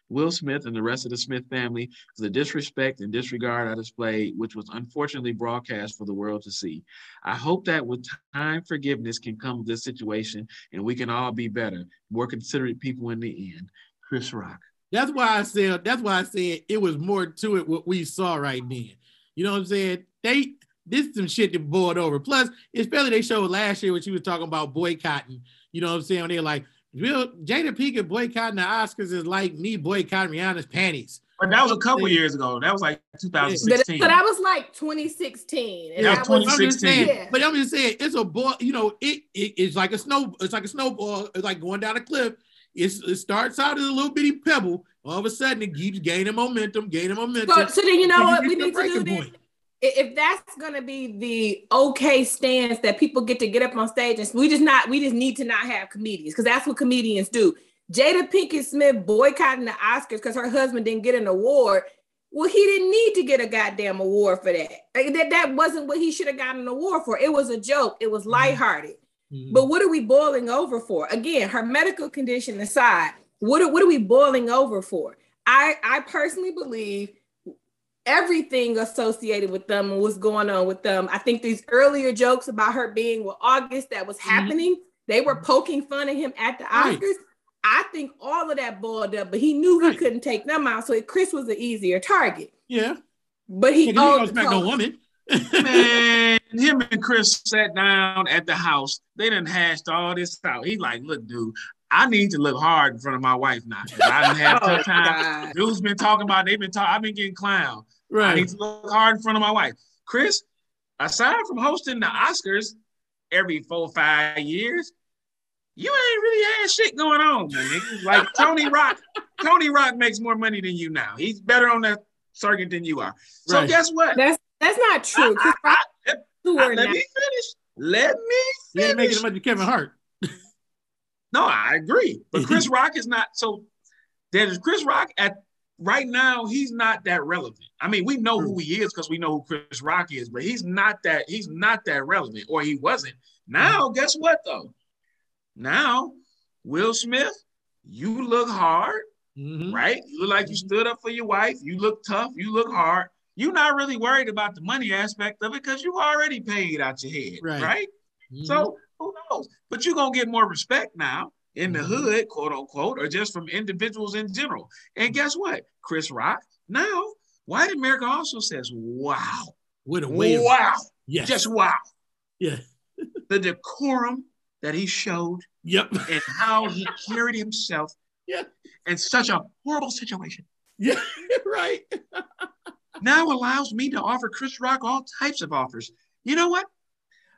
D: Will Smith, and the rest of the Smith family for the disrespect and disregard I displayed, which was unfortunately broadcast for the world to see. I hope that with time, forgiveness can come of this situation and we can all be better, more considerate people in the end. Chris Rock.
B: That's why I said. That's why I said it was more to it what we saw right then. You know what I'm saying? They this some shit that boiled over. Plus, especially they showed last year when she was talking about boycotting. You know what I'm saying? They're like, real Jada Pinkett boycotting the Oscars is like me boycotting Rihanna's panties.
D: But that was a couple years ago. That was like 2016.
C: But that was like 2016.
D: And yeah, 2016.
B: yeah. But I'm just saying, it's a boy. You know, it, it it's like a snow. It's like a snowball. It's like going down a cliff. It's, it starts out as a little bitty pebble, all of a sudden it keeps gaining momentum, gaining momentum.
C: So, so then you know what
B: you
C: we need to do then?
B: point.
C: If that's gonna be the okay stance that people get to get up on stage and we just not we just need to not have comedians because that's what comedians do. Jada Pinkett Smith boycotting the Oscars because her husband didn't get an award. Well, he didn't need to get a goddamn award for that. Like, that, that wasn't what he should have gotten an award for. It was a joke. It was mm-hmm. lighthearted.
B: Mhm.
C: But what are we boiling over for? Again, her medical condition aside, what are, what are we boiling over for? I I personally believe everything associated with them and what's going on with them. I think these earlier jokes about her being with August that was happening, they were poking fun at him at the
B: Right.
C: Oscars. I think all of that boiled up, but he knew he
B: Right.
C: couldn't take them out, so Chris was an easier target.
B: yeah,
C: But he
B: he ain't gonna
C: the
B: smack no woman.
D: Man, [LAUGHS] him and Chris sat down at the house. They done hashed all this out. He like, look, dude, I need to look hard in front of my wife now. I done had [LAUGHS]
C: Oh,
D: tough time.
C: God.
D: Dudes been talking about. They've been talking. I've been getting clowned. I
B: right.
D: need to look hard in front of my wife. Chris, aside from hosting the Oscars every four five years, you ain't really had shit going on, man. Like Tony Rock, [LAUGHS] Tony Rock makes more money than you now. He's better on that circuit than you are. So
B: Right.
D: guess what?
C: That's that's not true. Chris
D: I- I-
C: toured Ah,
D: let
C: now.
D: me finish. Let me
B: He ain't making
D: finish.
B: as much as Kevin Hart. [LAUGHS]
D: No, I agree. But [LAUGHS] Chris Rock is not so there's Chris Rock at right now, he's not that relevant. I mean, we know who hmm. he is because we know who Chris Rock is, but he's not that he's not that relevant, or he wasn't. Now, hmm. guess what though? Now, Will Smith, you look hard,
B: Mhm.
D: right? You look like you mm-hmm. stood up for your wife, you look tough, you look hard. You're not really worried about the money aspect of it because you already paid out your head,
B: Right.
D: right?
B: Mhm.
D: So who knows? But you're gonna get more respect now in the
B: Mhm.
D: hood, quote unquote, or just from individuals in general. And guess what? Chris Rock now, white America also says, "Wow,
B: with a way of
D: wow,
B: yes,
D: just wow."
B: yeah, [LAUGHS]
D: The decorum that he showed
B: yep,
D: and how he carried himself [LAUGHS]
B: Yeah.
D: in such a horrible situation
B: yeah, [LAUGHS] right.
D: Now allows me to offer Chris Rock all types of offers. You know what?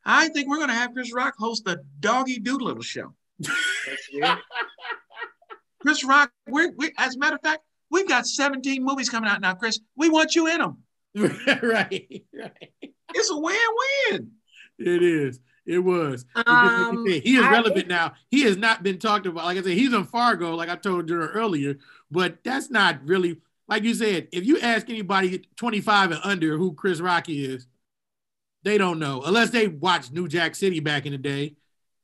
D: I think we're gonna have Chris Rock host the Doggy Doolittle show. [LAUGHS] Chris Rock, we're, we, as a matter of fact, we've got 17 movies coming out now, Chris. We want you in them. [LAUGHS]
B: right, right.
D: It's a win-win.
B: It is. It was. Because like you
C: Um,
B: he is
C: I-
B: relevant now. He has not been talked about. Like I said, he's on Fargo, like I told you earlier, but that's not really like you said. If you ask anybody 25 and under who Chris Rocky is, they don't know unless they watched New Jack City back in the day.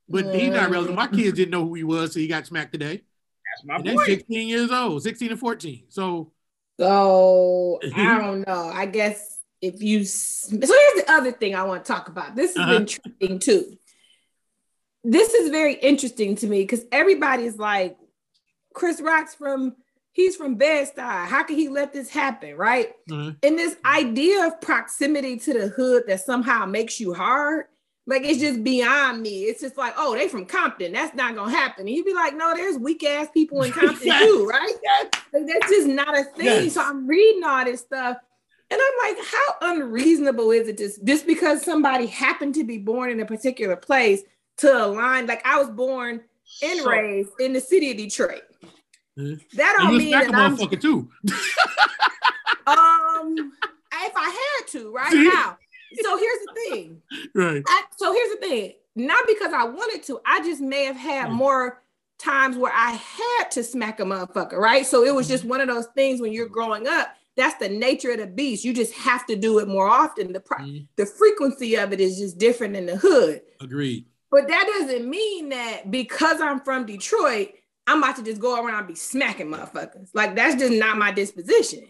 B: But he's not relevant. My kids didn't know who he was, so he got smacked today.
D: That's my
B: And they're 16 years old, 16 and 14. So
C: So [LAUGHS] I don't know. I guess if you so here's the other thing I want to talk about. This is
B: Uh-huh.
C: intriguing too. This is very interesting to me because everybody's like, Chris Rock's from he's from Bed-Stuy. How can he let this happen? Right?
B: uh,
C: And this idea of proximity to the hood that somehow makes you hard, like it's just beyond me. It's just like, oh, they from Compton. That's not gonna happen. And you'd be like, no, there's weak ass people in Compton
B: Yes. [LAUGHS]
C: too, right? Like that's just not a thing.
B: Yes.
C: So I'm reading all this stuff, and I'm like, how unreasonable is it just just because somebody happened to be born in a particular place to align? Like I was born and raised in the city of Detroit.
B: Mhm.
C: That don't
B: you
C: mean that I'm
B: too. [LAUGHS]
C: um if I had to right now. So here's the thing.
B: right.
C: I, so here's the thing. Not because I wanted to, I just may have had
B: Right.
C: more times where I had to smack a motherfucker, right? So it was just one of those things when you're growing up. That's the nature of the beast. You just have to do it more often. The pri-
B: Mhm.
C: the frequency of it is just different in the hood.
B: Agreed.
C: But that doesn't mean that because I'm from Detroit, I'm about to just go around and be smacking motherfuckers. Like that's just not my disposition.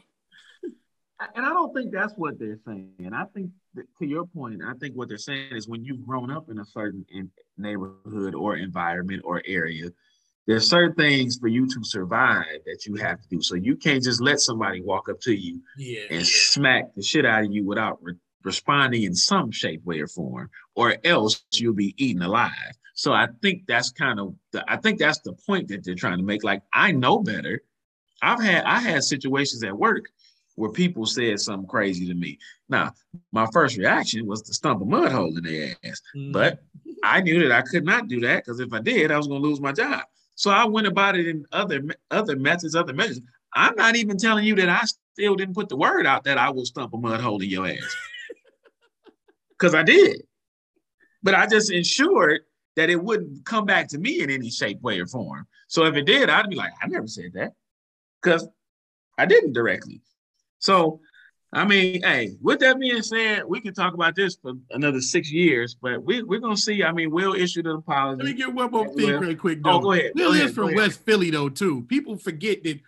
D: And I don't think that's what they're saying. I think that, to your point, I think what they're saying is when you've grown up in a certain in neighborhood or environment or area, there's certain things for you to survive that you have to do. So you can't just let somebody walk up to you
B: Yeah.
D: and smack the shit out of you without re- responding in some shape, way, or form, or else you'll be eaten alive. So I think that's kind of the I think that's the point that they're trying to make. Like I know better. I've had I had situations at work where people said something crazy to me. Now, my first reaction was to stump a mud hole in their ass.
B: Mhm.
D: But I knew that I could not do that because if I did, I was going to lose my job. So I went about it in other other methods, other measures. I'm not even telling you that I still didn't put the word out that I will stump a mud hole in your ass. Because I did. But I just ensured that it wouldn't come back to me in any shape, way, or form. So if it did, I'd be like, I never said that. Because I didn't directly. So I mean, hey, with that being said, we can talk about this for another six years, but we, we're gonna see. I mean, Will issued an apology.
B: Let me get one more thing real quick, oh,
D: though. Oh, go ahead.
B: Will
D: go
B: is
D: ahead,
B: from West Philly, though, too. People forget that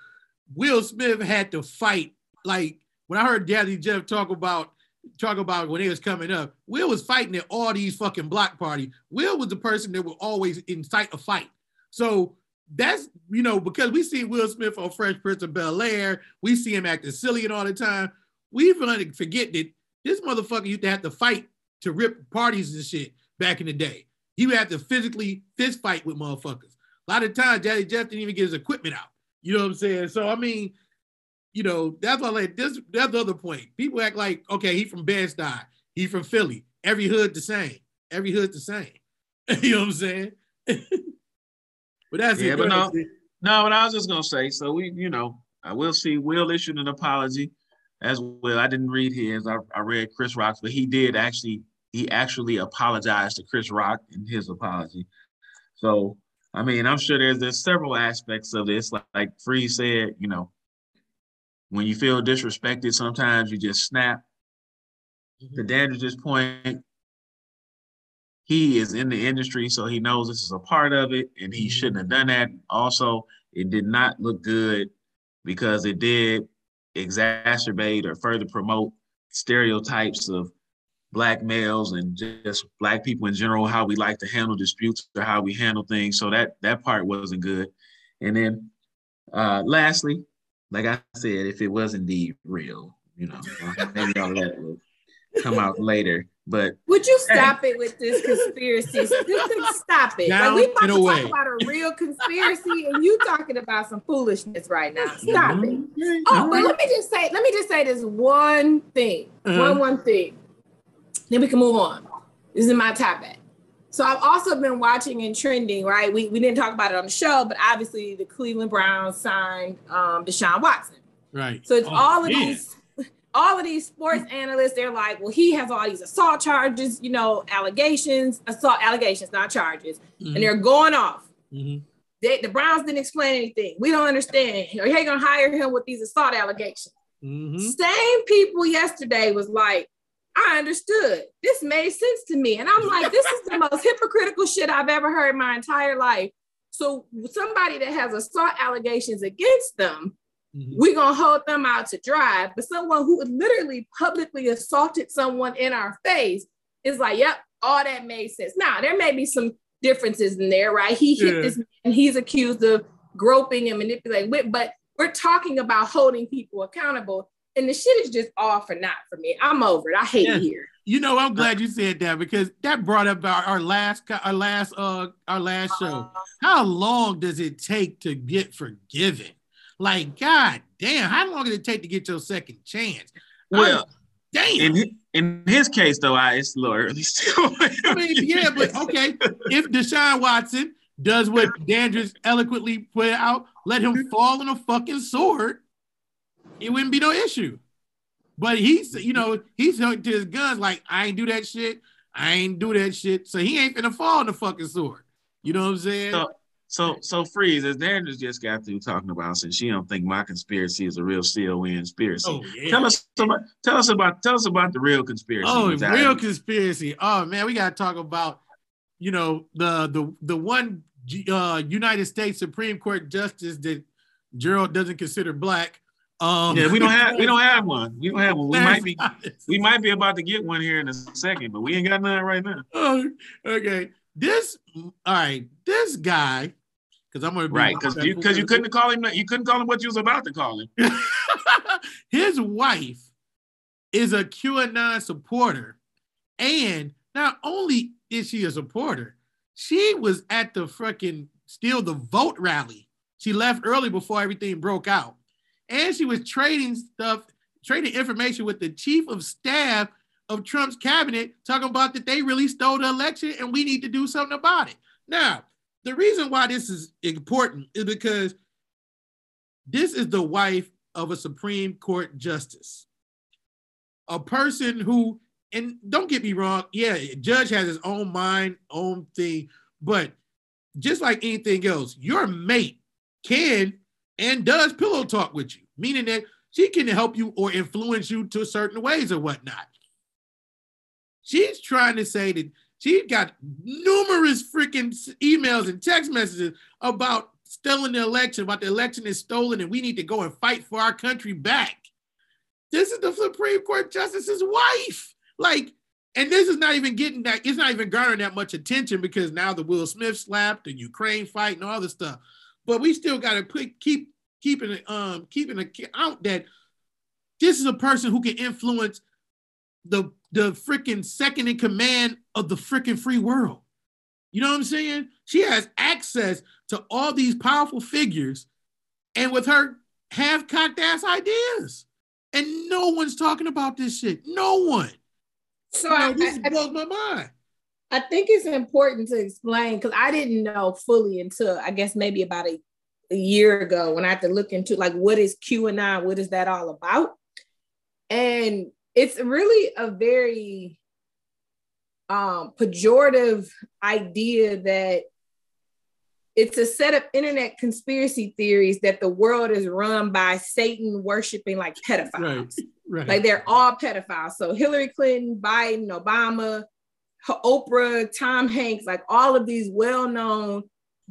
B: Will Smith had to fight. Like when I heard Jazzy Jeff talk about talk about when he was coming up, Will was fighting at all these fucking block parties. Will was the person that would always incite a fight. So that's you know because we see Will Smith on Fresh Prince of Bel Air, we see him acting silly and all the time we even forget that this motherfucker used to have to fight to rip parties and shit back in the day. He would have to physically fist fight with motherfuckers. A lot of times, Jazzy Jeff didn't even get his equipment out. You know what I'm saying? So I mean, you know, that's why like this. That's the other point. People act like, okay, he from Bed-Stuy, he from Philly. Every hood the same. Every hood the same. [LAUGHS] you know what I'm saying? [LAUGHS] but that's
D: yeah,
B: it.
D: but no, no. But I was just gonna say, so we, you know, I will see. Will issued an apology as well. I didn't read his. I, I read Chris Rock's, but he did actually he actually apologized to Chris Rock in his apology. So I mean, I'm sure there's there's several aspects of this. Like, like Free said, you know, when you feel disrespected, sometimes you just snap. Mm-hmm. To Dandridge's point, he is in the industry, so he knows this is a part of it, and he mm-hmm. shouldn't have done that. Also, it did not look good because it did exacerbate or further promote stereotypes of black males and just black people in general, how we like to handle disputes or how we handle things. So that that part wasn't good. And then uh lastly, like I said, if it was indeed real, you know, [LAUGHS] maybe all that will come out later. But
C: would you stop hey. it with this conspiracy? stop it. Down like we about to away. talk about a real conspiracy, and you talking about some foolishness right now. Stop mm-hmm. it. Oh, but let me just say, let me just say this one thing. Uh-huh. One one thing. Then we can move on. This is my topic. So I've also been watching and trending, right? We, we didn't talk about it on the show, but obviously the Cleveland Browns signed um, Deshaun Watson.
B: Right.
C: So it's oh, all of yeah. these [LAUGHS] all of these sports analysts, they're like, well, he has all these assault charges, you know, allegations, assault allegations, not charges, mm-hmm. and they're going off. Mm-hmm. They, the Browns didn't explain anything. We don't understand. Are you gonna hire him with these assault allegations? Mm-hmm. Same people yesterday was like, I understood. This made sense to me. And I'm like, this is the [LAUGHS] most hypocritical shit I've ever heard in my entire life. So somebody that has assault allegations against them Mm-hmm. We're gonna hold them out to dry. But someone who literally publicly assaulted someone in our face is like, yep, all that made sense. Now there may be some differences in there, right? He hit yeah. this man, he's accused of groping and manipulating, but we're talking about holding people accountable. And the shit is just all for not for me. I'm over it. I hate yeah. it here.
B: You know, I'm glad you said that because that brought up our, our last our last uh our last show. Uh-huh. How long does it take to get forgiven? Like, God damn, how long did it take to get your second chance?
D: Well, damn. In his, in his case, though, I it's a little early [LAUGHS] still.
B: I mean, yeah, but okay. If Deshaun Watson does what [LAUGHS] Dandridge eloquently put out, let him fall on a fucking sword, it wouldn't be no issue. But he's, you know, he's going to his guns like, I ain't do that shit. I ain't do that shit. So he ain't gonna fall on the fucking sword. You know what I'm saying?
D: So, so so freeze as Darren just got through talking about since she don't think my conspiracy is a real CON conspiracy. Oh, yeah. Tell us about tell us about tell us about the real conspiracy.
B: Oh, real conspiracy. Oh man, we gotta talk about you know the the the one uh, United States Supreme Court justice that Gerald doesn't consider black.
D: Um, yeah, we don't have we don't have one. We don't have one. We might be [LAUGHS] we might be about to get one here in a second, but we ain't got none right now.
B: Oh, okay. This all right, this guy, because I'm gonna
D: be right because you because you couldn't call him you couldn't call him what you was about to call him. [LAUGHS]
B: His wife is a QAnon supporter, and not only is she a supporter, she was at the freaking steal the vote rally. She left early before everything broke out, and she was trading stuff, trading information with the chief of staff of Trump's cabinet talking about that they really stole the election and we need to do something about it. Now, the reason why this is important is because this is the wife of a Supreme Court justice, a person who, and don't get me wrong, yeah, judge has his own mind, own thing, but just like anything else, your mate can and does pillow talk with you, meaning that she can help you or influence you to certain ways or whatnot. She's trying to say that she got numerous freaking emails and text messages about stealing the election, about the election is stolen and we need to go and fight for our country back. This is the Supreme Court Justice's wife. Like, and this is not even getting that, it's not even garnering that much attention because now the Will Smith slap, the Ukraine fight, and all this stuff. But we still got to put keep keeping um keeping out that this is a person who can influence the the freaking second in command of the freaking free world. You know what I'm saying? She has access to all these powerful figures and with her half cocked ass ideas. And no one's talking about this shit. No one.
C: So you know,
B: I, this
C: I,
B: blows my mind.
C: I think it's important to explain because I didn't know fully until I guess maybe about a, a year ago when I had to look into like what is QAnon, what is that all about? And it's really a very um, pejorative idea that it's a set of internet conspiracy theories that the world is run by Satan worshiping like pedophiles. Right, right. Like they're all pedophiles. So Hillary Clinton, Biden, Obama, Oprah, Tom Hanks, like all of these well-known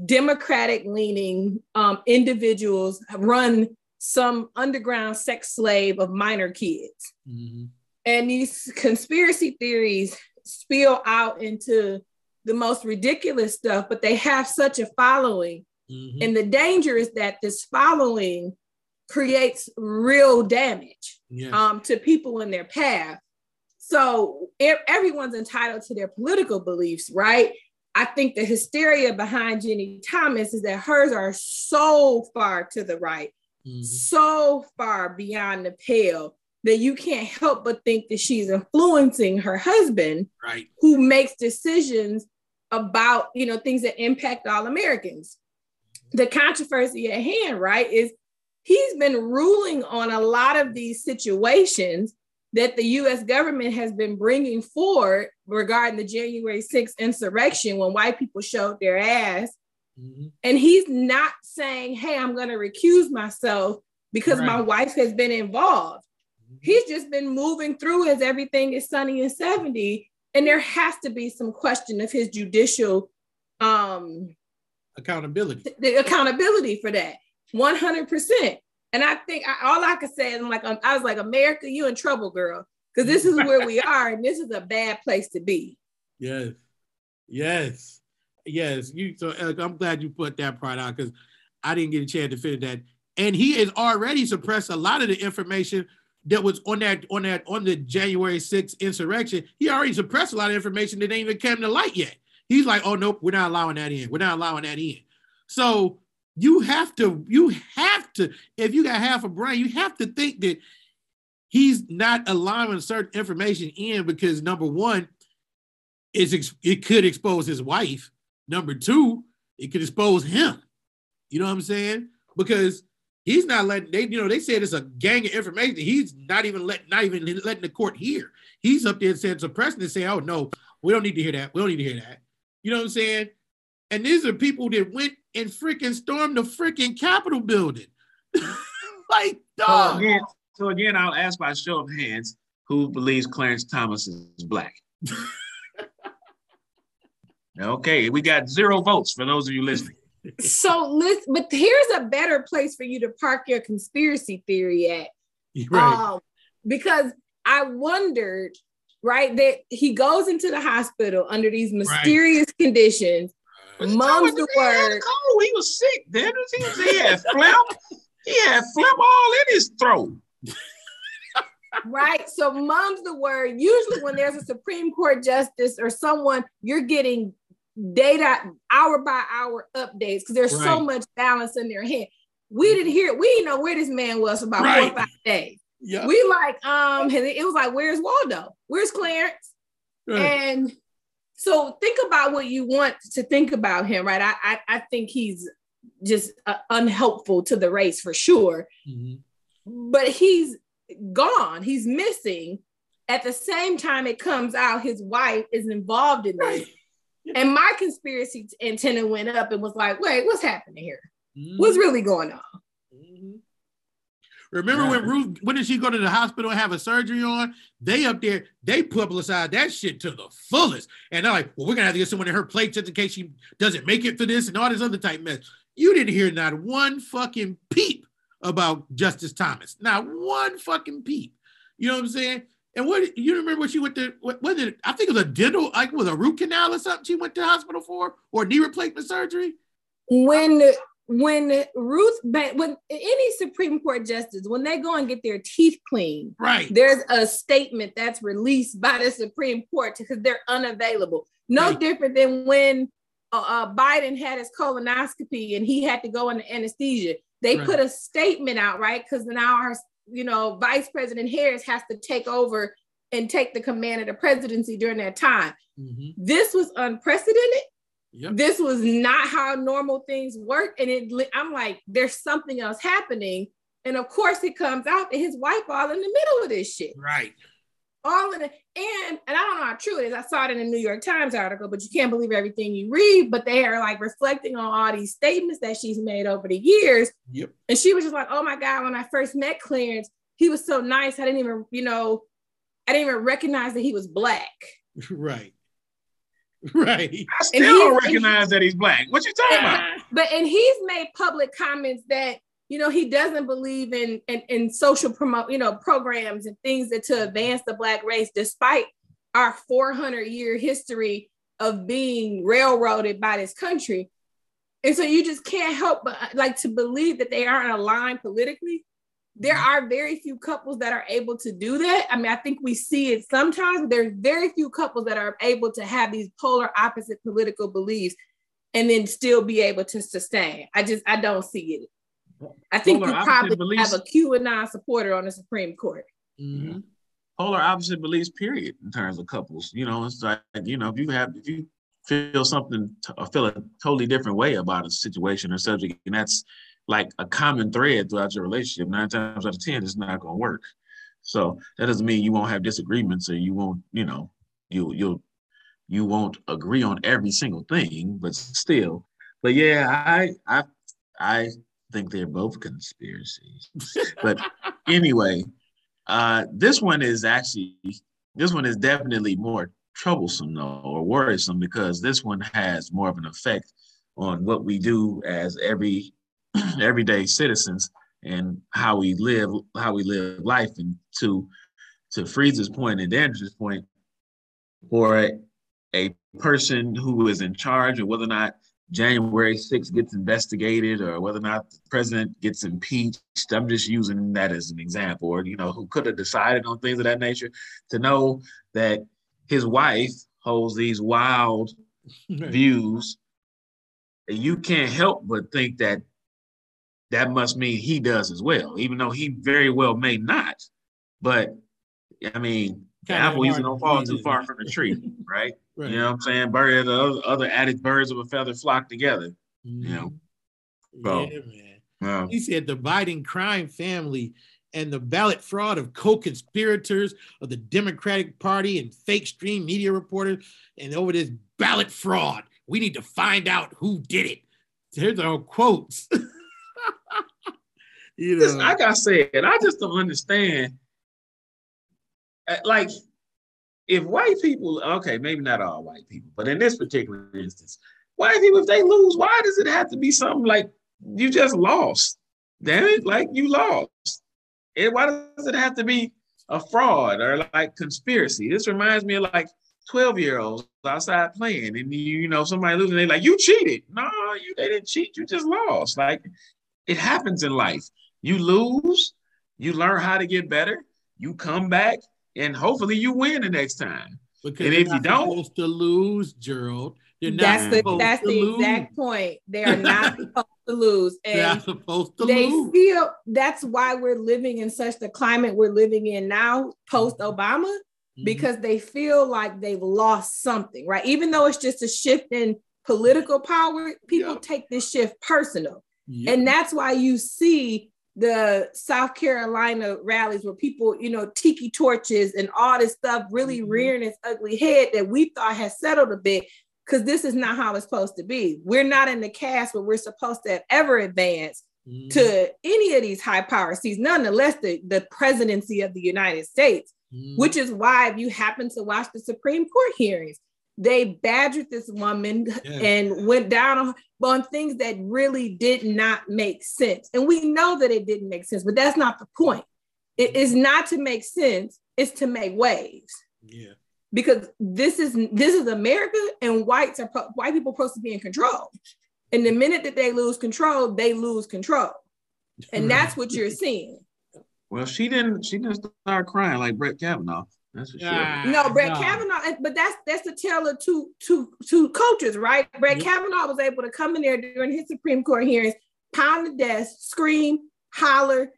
C: democratic leaning um, individuals run some underground sex slave of minor kids. Mm-hmm. And these conspiracy theories spill out into the most ridiculous stuff, but they have such a following. Mm-hmm. And the danger is that this following creates real damage yes. um, to people in their path. So everyone's entitled to their political beliefs, right? I think the hysteria behind Ginni Thomas is that hers are so far to the right, mm-hmm. so far beyond the pale that you can't help but think that she's influencing her husband,
B: right.
C: who makes decisions about you know things that impact all Americans. The controversy at hand, right, is he's been ruling on a lot of these situations that the US government has been bringing forward regarding the January 6th insurrection when white people showed their ass. Mm-hmm. And he's not saying, hey, I'm going to recuse myself because right. my wife has been involved. Mm-hmm. He's just been moving through as everything is sunny and 70. And there has to be some question of his judicial um,
B: accountability.
C: The accountability for that. 100%. And I think I, all I could say is I'm like, um, I was like, America, you in trouble, girl, because this is where we are, and this is a bad place to be.
B: Yes, yes, yes. You so I'm glad you put that part out because I didn't get a chance to finish that. And he has already suppressed a lot of the information that was on that on that on the January 6th insurrection. He already suppressed a lot of information that ain't even come to light yet. He's like, oh nope, we're not allowing that in. We're not allowing that in. So you have to, you have to, if you got half a brain, you have to think that he's not allowing certain information in because number one, is it could expose his wife. Number two, it could expose him. You know what I'm saying? Because he's not letting they, you know, they said it's a gang of information. He's not even let not even letting the court hear. He's up there saying suppressing and saying, "Oh no, we don't need to hear that. We don't need to hear that." You know what I'm saying? And these are people that went and freaking stormed the freaking Capitol building. [LAUGHS] like, dog.
D: So again, so again, I'll ask by show of hands who believes Clarence Thomas is black. [LAUGHS] okay, we got zero votes for those of you listening.
C: So listen, but here's a better place for you to park your conspiracy theory at. [LAUGHS] Right. Um, because I wondered, right, that he goes into the hospital under these mysterious right. conditions Mom's the word.
D: Oh, he was sick. Then he, was, he had phlegm. he had phlegm all in his throat.
C: right. So mom's the word. Usually, when there's a Supreme Court justice or someone, you're getting data hour by hour updates because there's right. so much balance in their head. We didn't hear. We didn't know where this man was for about right. four or five days. We like um, it was like, where's Waldo? Where's Clarence? Right. And so think about what you want to think about him, right? I, I, I think he's just uh, unhelpful to the race for sure. Mm-hmm. But he's gone. He's missing. At the same time, it comes out his wife is involved in this. [LAUGHS] And my conspiracy antenna went up and was like, wait, what's happening here? Mm-hmm. What's really going on? Mm-hmm.
B: Remember yeah. when Ruth, when did she go to the hospital and have a surgery on? They up there, they publicized that shit to the fullest. And they're like, well, we're gonna have to get someone in her plate just in case she doesn't make it for this and all this other type mess. You didn't hear not one fucking peep about Justice Thomas. Not one fucking peep. You know what I'm saying? And what you remember what she went to? What was it? I think it was a dental, like with a root canal or something. She went to the hospital for, or knee replacement surgery.
C: When when Ruth, when any Supreme Court justice, when they go and get their teeth cleaned,
B: right?
C: There's a statement that's released by the Supreme Court because they're unavailable. No right. different than when uh, uh, Biden had his colonoscopy and he had to go into anesthesia. They right. put a statement out, right? Because now our, you know, Vice President Harris has to take over and take the command of the presidency during that time. Mm-hmm. This was unprecedented. Yep. This was not how normal things work. And it, I'm like, there's something else happening. And of course, it comes out that his wife all in the middle of this shit.
B: Right.
C: All in it. And and I don't know how true it is. I saw it in a New York Times article, but you can't believe everything you read. But they are like reflecting on all these statements that she's made over the years.
B: Yep.
C: And she was just like, oh my God, when I first met Clarence, he was so nice. I didn't even, you know, I didn't even recognize that he was black. [LAUGHS]
B: Right. [LAUGHS] Right.
D: I still don't recognize that he's black. What you talking
C: and,
D: about? Uh-huh.
C: But and he's made public comments that you know he doesn't believe in in, in social promote you know programs and things that to advance the black race, despite our 400 year history of being railroaded by this country. And so you just can't help but like to believe that they aren't aligned politically there mm-hmm. are very few couples that are able to do that. I mean, I think we see it sometimes, but there's very few couples that are able to have these polar opposite political beliefs and then still be able to sustain. I just I don't see it. I think polar you probably beliefs. have a QAnon supporter on the Supreme Court.
D: Mm-hmm. Polar opposite beliefs, period, in terms of couples. You know, it's like you know, if you have if you feel something or feel a totally different way about a situation or subject, and that's like a common thread throughout your relationship, nine times out of ten, it's not gonna work. So that doesn't mean you won't have disagreements or you won't, you know, you you'll you won't agree on every single thing, but still. But yeah, I I I think they're both conspiracies. but [LAUGHS] anyway, uh this one is actually this one is definitely more troublesome though or worrisome because this one has more of an effect on what we do as every [CLEARS THROAT] everyday citizens and how we live how we live life and to to Freeze's point and Dan's point for a, a person who is in charge or whether or not January 6th gets investigated or whether or not the president gets impeached. I'm just using that as an example, or you know, who could have decided on things of that nature, to know that his wife holds these wild [LAUGHS] views. And You can't help but think that that must mean he does as well, even though he very well may not. But I mean, the apple usually don't fall too far from the tree, [LAUGHS] right? right? You know what I'm saying? Bird, the other added birds of a feather flock together. Mm-hmm. You know.
B: So, yeah, man. Yeah. He said the Biden crime family and the ballot fraud of co-conspirators of the Democratic Party and fake stream media reporters, and over this ballot fraud, we need to find out who did it. Here's our quotes. [LAUGHS] [LAUGHS]
D: you know, like I said, I just don't understand. Uh, like, if white people, okay, maybe not all white people, but in this particular instance, white people, if they lose, why does it have to be something like you just lost? Damn it, like you lost. And why does it have to be a fraud or like conspiracy? This reminds me of like 12 year olds outside playing and you, you know somebody losing they like you cheated no you they didn't cheat you just lost like it happens in life you lose you learn how to get better you come back and hopefully you win the next time because and if you don't
B: supposed to lose gerald
C: you're not that's the that's the lose. exact point they are not [LAUGHS] supposed to lose and
B: they're supposed to
C: they
B: lose.
C: feel that's why we're living in such the climate we're living in now post obama mm-hmm. because they feel like they've lost something, right? Even though it's just a shift in political power, people
B: Yep.
C: take this shift personal. And that's why you see the South Carolina rallies where people, you know, tiki torches and all this stuff really
B: Mhm.
C: rearing its ugly head that we thought had settled a bit because this is not how it's supposed to be. We're not in the caste where we're supposed to have ever advanced
B: Mhm.
C: to any of these high power seats, nonetheless, the, the presidency of the United States,
B: Mhm.
C: which is why if you happen to watch the Supreme Court hearings, they badgered this woman
B: Yeah.
C: and went down on, on things that really did not make sense. And we know that it didn't make sense, but that's not the point. It is not to make sense, it's to make waves.
B: yeah.
C: Because this is this is America and whites are white people are supposed to be in control. And the minute that they lose control, they lose control. And that's what you're seeing.
D: Well, she didn't. She didn't start crying like Brett Kavanaugh. That's for sure.
C: No, Brett
B: no.
C: Kavanaugh, but that's that's the tale of two two two coaches, right? Brett
B: Yep.
C: Kavanaugh was able to come in there during his Supreme Court hearings, pound the desk, scream, holler.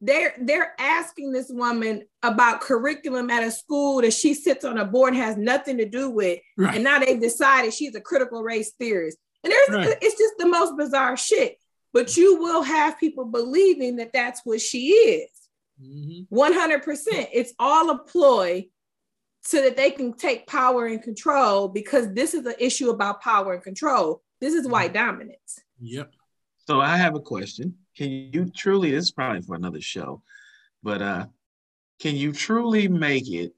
C: They're they're asking this woman about curriculum at a school that she sits on a board and has nothing to do with,
B: Right.
C: and now they've decided she's a critical race theorist. And there's
B: Right.
C: it's just the most bizarre shit. But you will have people believing that that's what she is.
B: Mhm.
C: 100%. It's all a ploy so that they can take power and control because this is an issue about power and control. This is white dominance.
B: Yep.
D: So I have a question. Can you truly? This is probably for another show, but uh, can you truly make it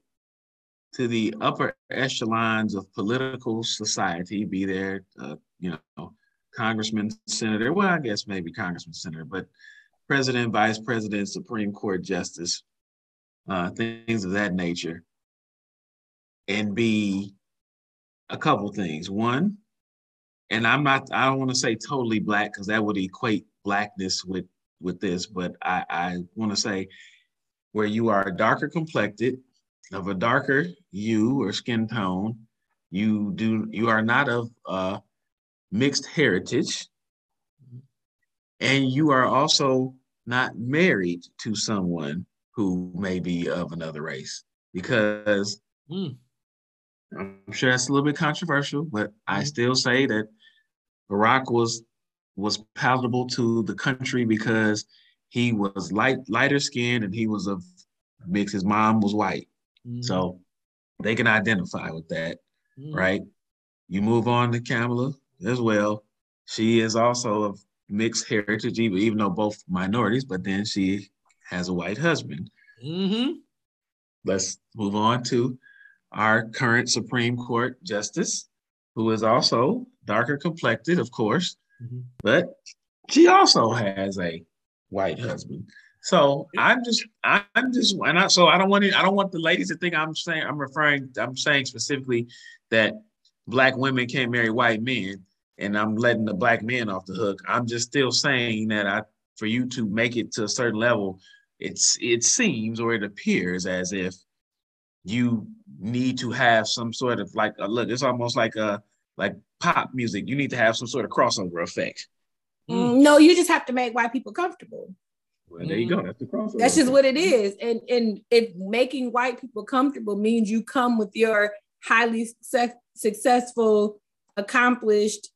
D: to the upper echelons of political society? Be there, uh, you know, congressman, senator. Well, I guess maybe congressman, senator, but president, vice president, Supreme Court justice, uh, things of that nature, and be a couple things. One, and I'm not, I don't want to say totally black because that would equate blackness with with this, but I, I want to say where you are darker complected, of a darker hue or skin tone, you do you are not of uh, mixed heritage, and you are also not married to someone who may be of another race because
B: Mm.
D: I'm sure that's a little bit controversial, but I
B: Mhm.
D: still say that Barack was was palatable to the country because he was light lighter skinned and he was of mix. His mom was white,
B: Mhm.
D: so they can identify with that,
B: Mhm.
D: right? You move on to Kamala as well. She is also of mixed heritage, even though both minorities, but then she has a white husband.
B: Mhm.
D: Let's move on to our current Supreme Court justice, who is also darker complected, of course,
B: Mhm.
D: but she also has a white husband. So I'm just, I'm just, and I, so I don't want to, I don't want the ladies to think I'm saying, I'm referring, I'm saying specifically that black women can't marry white men, and I'm letting the black men off the hook. I'm just still saying that I, for you to make it to a certain level, it's, it seems or it appears as if you need to have some sort of like a look. It's almost like a like pop music. You need to have some sort of crossover effect.
B: Mm.
C: No, you just have to make white people comfortable.
D: Well, there you go. That's the crossover.
C: That's just what it is. And and if making white people comfortable means you come with your highly success, successful, accomplished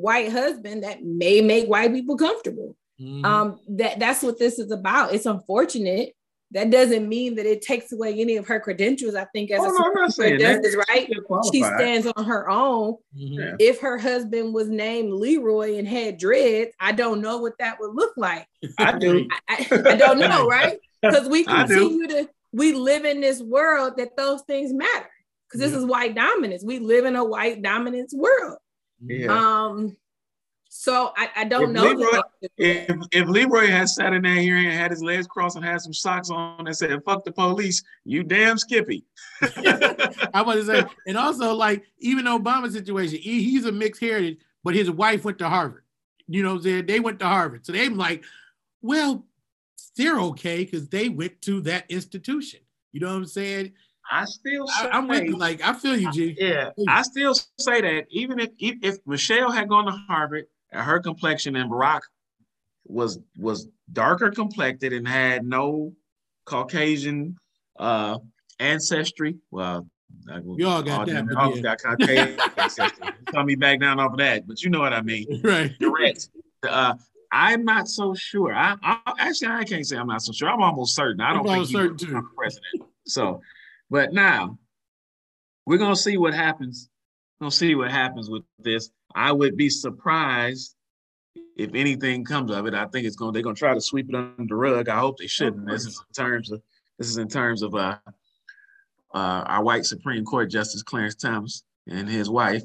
C: white husband that may make white people comfortable.
B: Mhm.
C: Um, that that's what this is about. It's unfortunate. That doesn't mean that it takes away any of her credentials. I think as
D: Oh,
C: a
D: no, I'm not saying
C: Court
D: that.
C: justice, right? She stands on her own.
B: Mhm.
D: Yeah.
C: If her husband was named Leroy and had dreads, I don't know what that would look like.
D: I do.
C: I, I, I don't know, [LAUGHS] right? Because we continue to we live in this world that those things matter. Because this
B: Yeah.
C: is white dominance. We live in a white dominance world.
D: Yeah.
C: Um, so I, I don't
D: If
C: know.
D: Leroy-
C: the answer to
D: If
C: that.
D: if Leroy had sat in that hearing and had his legs crossed and had some socks on and said "fuck the police," you damn Skippy. [LAUGHS]
B: I was to say, and also like even Obama situation, he, he's a mixed heritage, but his wife went to Harvard. You know, what I'm saying they went to Harvard, so they're like, well, they're okay because they went to that institution. You know what I'm saying?
D: I still say,
B: I, am with you. Like I feel you, G.
D: yeah, I still say that even if if, Michelle had gone to Harvard and her complexion and Barack was was darker complected and had no Caucasian uh ancestry, well,
B: We all got that, but
D: dogs
B: yeah.
D: got Caucasian [LAUGHS] ancestry. Tell me back down off of that, but you know what I mean.
B: Right.
D: Correct. Uh, I'm not so sure. I, I actually I can't say I'm not so sure. I'm almost certain. I
B: I'm
D: don't think
B: almost
D: he
B: certain too.
D: president. So, but now we're gonna see what happens. We'll see what happens with this. I would be surprised if anything comes of it. I think it's gonna they're gonna try to sweep it under the rug. I hope they shouldn't. This is in terms of this is in terms of uh uh our white Supreme Court Justice Clarence Thomas and his wife.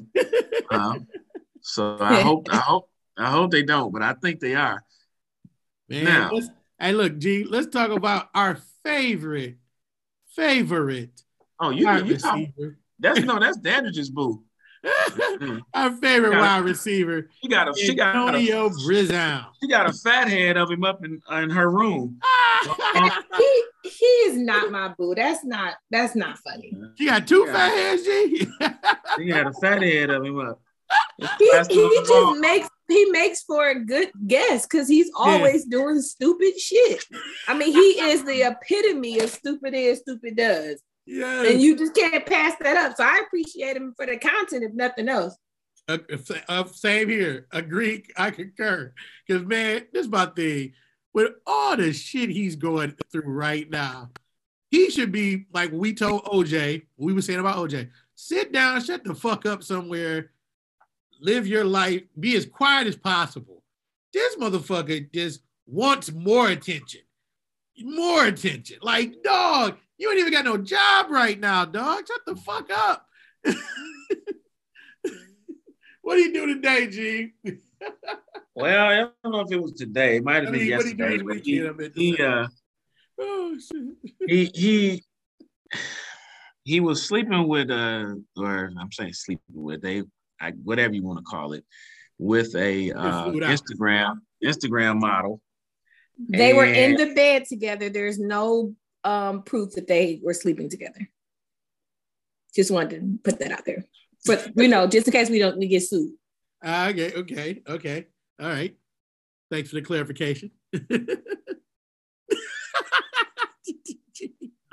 D: Um, [LAUGHS] so I hope I hope I hope they don't, but I think they are.
B: Man,
D: Now-
B: hey, look, G, let's talk about our favorite, favorite
D: Oh, you,
B: wide
D: you talk,
B: receiver.
D: that's [LAUGHS] no, that's Dandridge's boo. [LAUGHS]
B: Our favorite
D: Yeah.
B: wide receiver,
D: She got a she got a,
B: Antonio Brown.
D: she got a fat head of him up in in her room. [LAUGHS] Uh-huh.
C: he he is not my boo. That's not that's not funny.
B: She got two
D: Yeah.
B: fat heads, G.
D: She got a fat head of him up.
C: He, he just makes he makes for a good guest because he's always doing stupid shit. I mean, he is the [LAUGHS] epitome of stupid is, stupid does.
B: yes.
C: And you just can't pass that up. So I appreciate him for the content, if nothing else.
B: Uh, uh, same here. Agree. I concur. Because man, this is my thing. With all the shit he's going through right now, he should be like we told OJ. We were saying about OJ. Sit down, shut the fuck up somewhere, live your life, be as quiet as possible. This motherfucker just wants more attention, more attention. Like dog, you ain't even got no job right now, dog. Shut the fuck up. [LAUGHS] what do you do today, G? [LAUGHS]
D: Well, I don't know if it was today. It might have
B: I
D: been
B: mean, what you do
D: yesterday.
B: weekend? I meant to
D: He, he uh [LAUGHS]
B: Oh
D: he he [SIGHS] he was sleeping with uh or I'm saying sleeping with a I, whatever you want to call it with a uh,
B: flew it out.
D: Instagram Instagram model.
C: They were in the bed together. There's no um, proof that they were sleeping together. Just wanted to put that out there. But you know, just in case we don't we get sued.
B: Ah, okay, okay, okay. All right. Thanks for the clarification. [LAUGHS]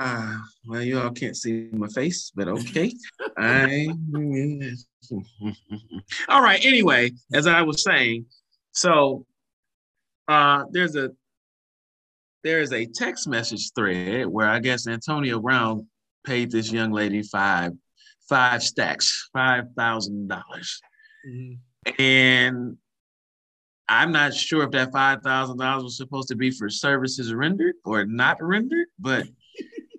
D: Uh, well, you all can't see my face, but okay. [LAUGHS] I all right. Anyway, as I was saying, so uh, there's a there is a text message thread where I guess Antonio Brown paid this young lady five five stacks, five thousand dollars,
B: Mhm.
D: and I'm not sure if that five thousand dollars was supposed to be for services rendered or not rendered, but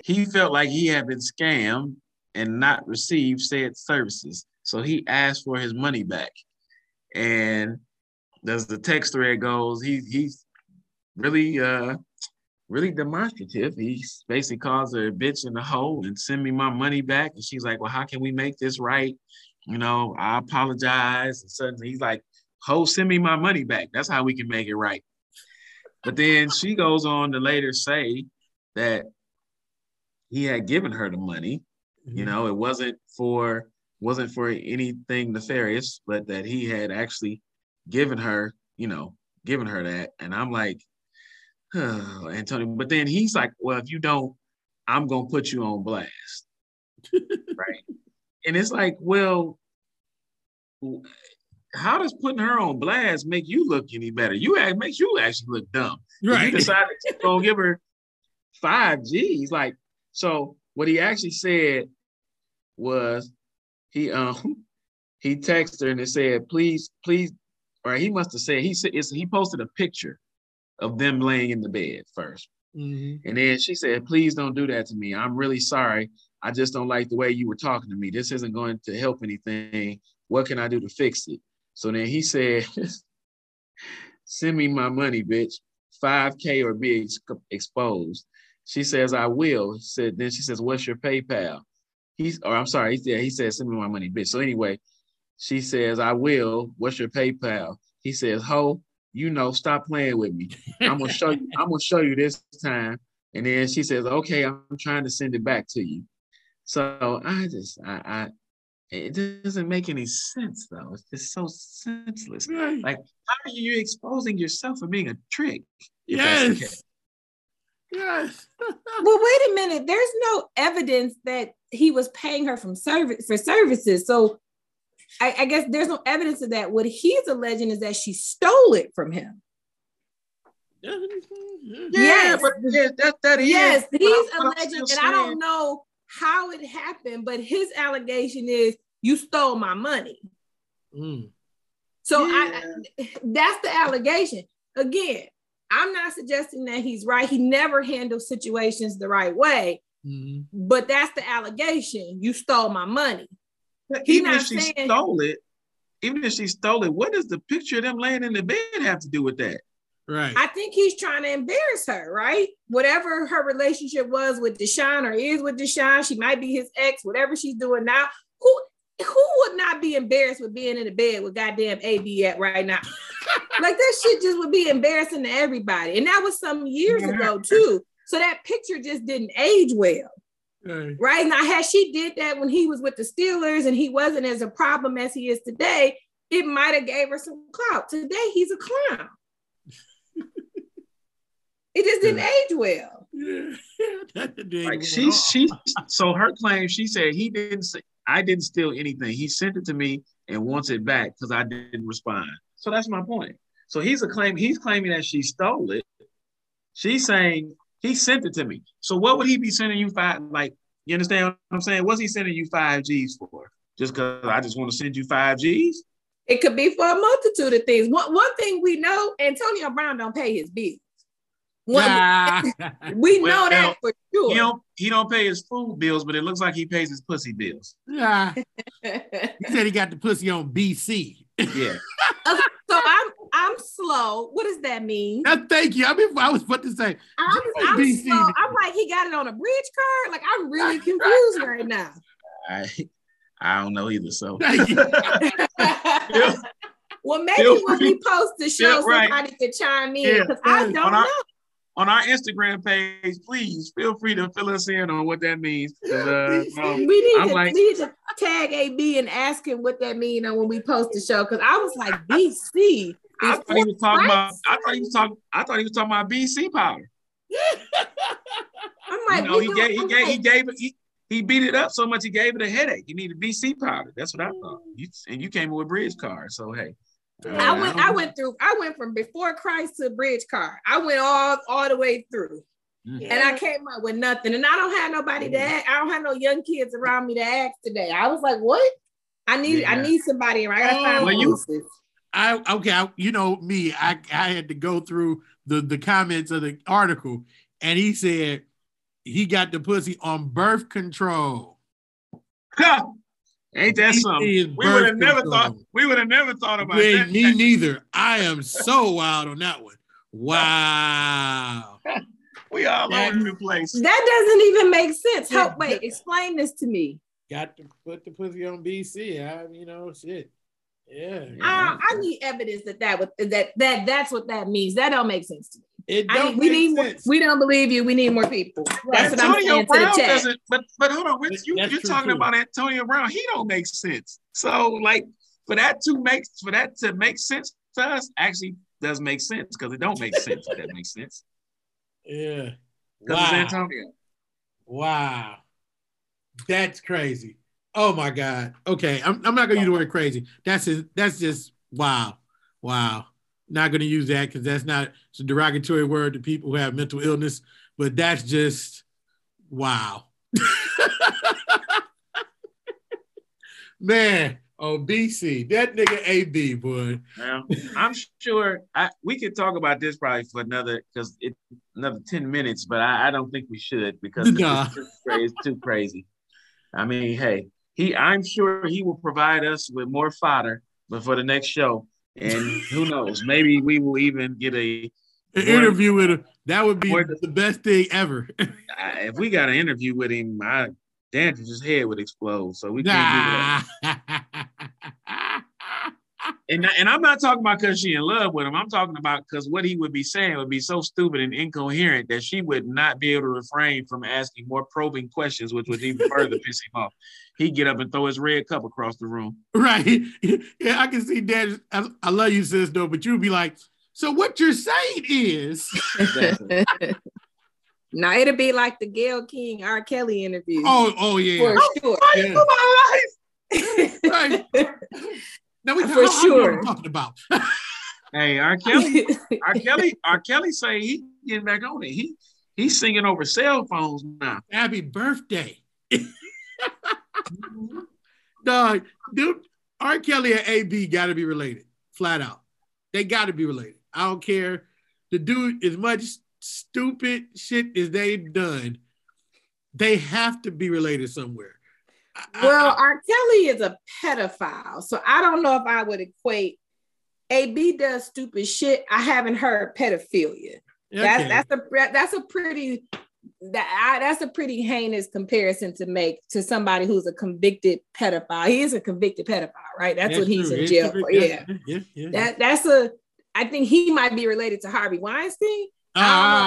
D: he felt like he had been scammed and not received said services. So he asked for his money back. And as the text thread goes, he he's really uh really demonstrative. He basically calls her a bitch in the hole and send me my money back. And she's like, Well, how can we make this right? You know, I apologize. And suddenly he's like, Ho, send me my money back. That's how we can make it right. But then she goes on to later say that he had given her the money. You mm-hmm. know, it wasn't for wasn't for anything nefarious, but that he had actually given her, you know, given her that. And I'm like, oh, [SIGHS] Antonio. But then he's like, well, if you don't, I'm gonna put you on blast, [LAUGHS] right? And it's like, well, how does putting her on blast make you look any better? You act makes you actually look dumb.
B: Right.
D: You decided to go give her five G's. Like, so what he actually said was he um [LAUGHS] he texted her and it said, please, please, or he must have said he said it's, he posted a picture of them laying in the bed first.
B: Mhm.
D: And then she said, please don't do that to me. I'm really sorry. I just don't like the way you were talking to me. This isn't going to help anything. What can I do to fix it? So then he said, [LAUGHS] send me my money, bitch. 5K or be ex- exposed. She says, I will. Said, then she says, what's your PayPal? He's, or I'm sorry, he, yeah, he said, send me my money, bitch. So anyway, she says, I will. What's your PayPal? He says, ho, you know, stop playing with me. I'm gonna show you, I'm gonna show you this time. And then she says, okay, I'm trying to send it back to you. So I just, I, I it doesn't make any sense though. It's just so senseless.
B: Right.
D: Like, how are you exposing yourself for being a trick? if that's the
B: yes.
D: Case?
B: Yes. [LAUGHS]
C: Well, wait a minute. There's no no evidence that he was paying her from service for services. So I, I guess there's no evidence of that. What he's alleging is that she stole it from him.
D: Yeah,
C: Yes.
D: but yeah, that that is.
C: Yes, he's
D: I'm- I'm
C: alleging,
D: still
C: and I don't know how it happened, but his allegation is you stole my money.
B: Mm.
C: So I, I- that's the allegation. Again, I'm not suggesting that he's right. He never handles situations the right way,
B: Mhm.
C: but that's the allegation. You stole my money.
D: But
C: He
D: even
C: not
D: if she
C: saying-
D: stole it, even if she stole it, what does the picture of them laying in the bed have to do with that?
B: Right.
C: I think he's trying to embarrass her, right? Whatever her relationship was with Deshaun or is with Deshaun, she might be his ex, whatever she's doing now. Who who would not be embarrassed with being in the bed with goddamn AB at right now? [LAUGHS] like that shit just would be embarrassing to everybody. And that was some years
D: Yeah.
C: ago too. So that picture just didn't age well.
B: Right.
C: Right now, had she did that when he was with the Steelers and he wasn't as a problem as he is today, it might have gave her some clout. Today, he's a clown. it just didn't age well. [LAUGHS]
B: Yeah.
D: Like
B: go
D: she she so her claim she said he didn't say I didn't steal anything. He sent it to me and wants it back because I didn't respond. So that's my point. So he's a claim he's claiming that she stole it. She's saying he sent it to me. So what would he be sending you five like you understand what I'm saying? What's he sending you five G's for? Just because I just want to send you five G's?
C: It could be for a multitude of things. One, one thing we know, Antonio Brown don't pay his bills. One- we [LAUGHS] know
D: Well,
C: that for sure.
D: He don't he don't pay his food bills, but it looks like he pays his pussy bills.
B: Ah. [LAUGHS] He said he got the pussy on BC.
D: Yeah. [LAUGHS]
C: so I'm I'm slow. What does that mean?
B: Now, thank you. I mean, I was about to say,
C: I'm, I'm
B: BC.
C: slow. I'm like he got it on a bridge card. Like I'm really confused right now.
D: I I don't know either. So
B: thank you.
D: Yeah.
C: Well, maybe when we post the show,
D: Yeah, right.
C: somebody could chime in
D: Yeah.
C: because I don't
D: On
C: know.
D: On our Instagram page, please feel free to fill us in on what that means. Uh, [LAUGHS] no,
C: we need
D: I'm
C: to
D: like-
C: we need to tag AB and ask him what that means when we post the show because I was like [LAUGHS] BC.
D: I thought he was talking about. I thought [LAUGHS] he was talking. I thought he was talking about BC powder.
C: I'm
D: You
C: like,
D: know, he gave. He gave. He gave it. He, he beat it up so much he gave it a headache. You needed BC powder. That's what I thought. You, and you came with bridge card. So hey.
C: I went. I went through. I went from before Christ to bridge car. I went all all the way through,
D: Mhm.
C: and I came up with nothing. And I don't have nobody to. Ask, I don't have no young kids around me to ask today. I was like, what? I need. I need somebody. I gotta find
B: Oh,
D: you-
B: I okay, I, you know me, I, I had to go through the, the comments of the article, and he said he got the pussy on birth control.
D: Ha! Ain't that something? We would have never
B: control.
D: thought. We would have never thought about
B: Wait,
D: that.
B: me neither. I am so wild on that one. Wow. [LAUGHS]
D: We all
B: That-
D: over the place.
C: That doesn't even make sense. Help. Wait. Explain this to me.
B: Got to put the pussy on BC. I, you know, shit. Yeah.
C: Ah, I, I need evidence that that would that that that's what that means. That don't make sense to me.
B: It don't
C: need, we
B: make
C: need
B: sense.
C: we don't believe you. We need more people. That's what I'm
D: Antonio
C: saying to the
D: Brown
C: chat.
D: doesn't. But but hold on, Rich, you, you're talking
B: too.
D: about Antonio Brown. He don't make sense. So like for that to make for that to make sense to us actually does make sense because it don't make sense. if that makes sense.
B: Yeah.
D: Because it's
B: Wow.
D: Antonio.
B: Wow. That's crazy. Oh my God. Okay. I'm, I'm not gonna use the word crazy. That's just, that's just wow. Wow. Not gonna use that because that's not it's a derogatory word to people who have mental illness, but that's just wow. [LAUGHS] Man, oh BC, that nigga AB boy.
D: Now, I'm sure I, we could talk about this probably for another because it another 10 minutes, but I, I don't think we should because
B: Nah.
D: just too crazy, it's too crazy. I mean, hey, he I'm sure he will provide us with more fodder but for the next show. And who knows, maybe we will even get a
B: An interview with him, that would be
D: Boy.
B: the best thing ever. [LAUGHS]
D: If we got an interview with him, my Dandridge's head would explode. So we can't do that. [LAUGHS]
B: nah.
D: And, and I'm not talking about because she in love with him. I'm talking about because what he would be saying would be so stupid and incoherent that she would not be able to refrain from asking more probing questions, which would even further piss him off. He'd get up and throw his red cup across the room. [LAUGHS]
B: Right. Yeah, I can see Dad. I, I love you, sis, though, but you'd be like, so what you're saying is, [LAUGHS]
D: Exactly.
C: Now it'll be like the Gayle King R. Kelly interview.
B: Oh, oh yeah.
C: for oh, sure.
B: Yeah.
D: my [LAUGHS]
B: Right. Now we
C: For
B: how- how you
C: sure.
B: talking about. [LAUGHS]
D: Hey, R. Kelly, [LAUGHS] R. Kelly, R. Kelly say he getting back on it. He he's singing over cell phones now.
B: Happy birthday. Mm-hmm. Dog, dude, R. Kelly and AB got to be related, flat out. They got to be related. I don't care. The dude, as much stupid shit as they've done, they have to be related somewhere.
C: Well, R. Kelly is a pedophile, so I don't know if I would equate. AB does stupid shit. I haven't heard pedophilia.
B: Okay.
C: That's a that's a pretty that I, that's a pretty heinous comparison to make to somebody who's a convicted pedophile. He is a convicted pedophile, right? That's, what he's
B: true.
C: in jail for. Yeah.
B: yeah, yeah.
C: That that's a. I think he might be related to Harvey Weinstein.
B: ah,
C: I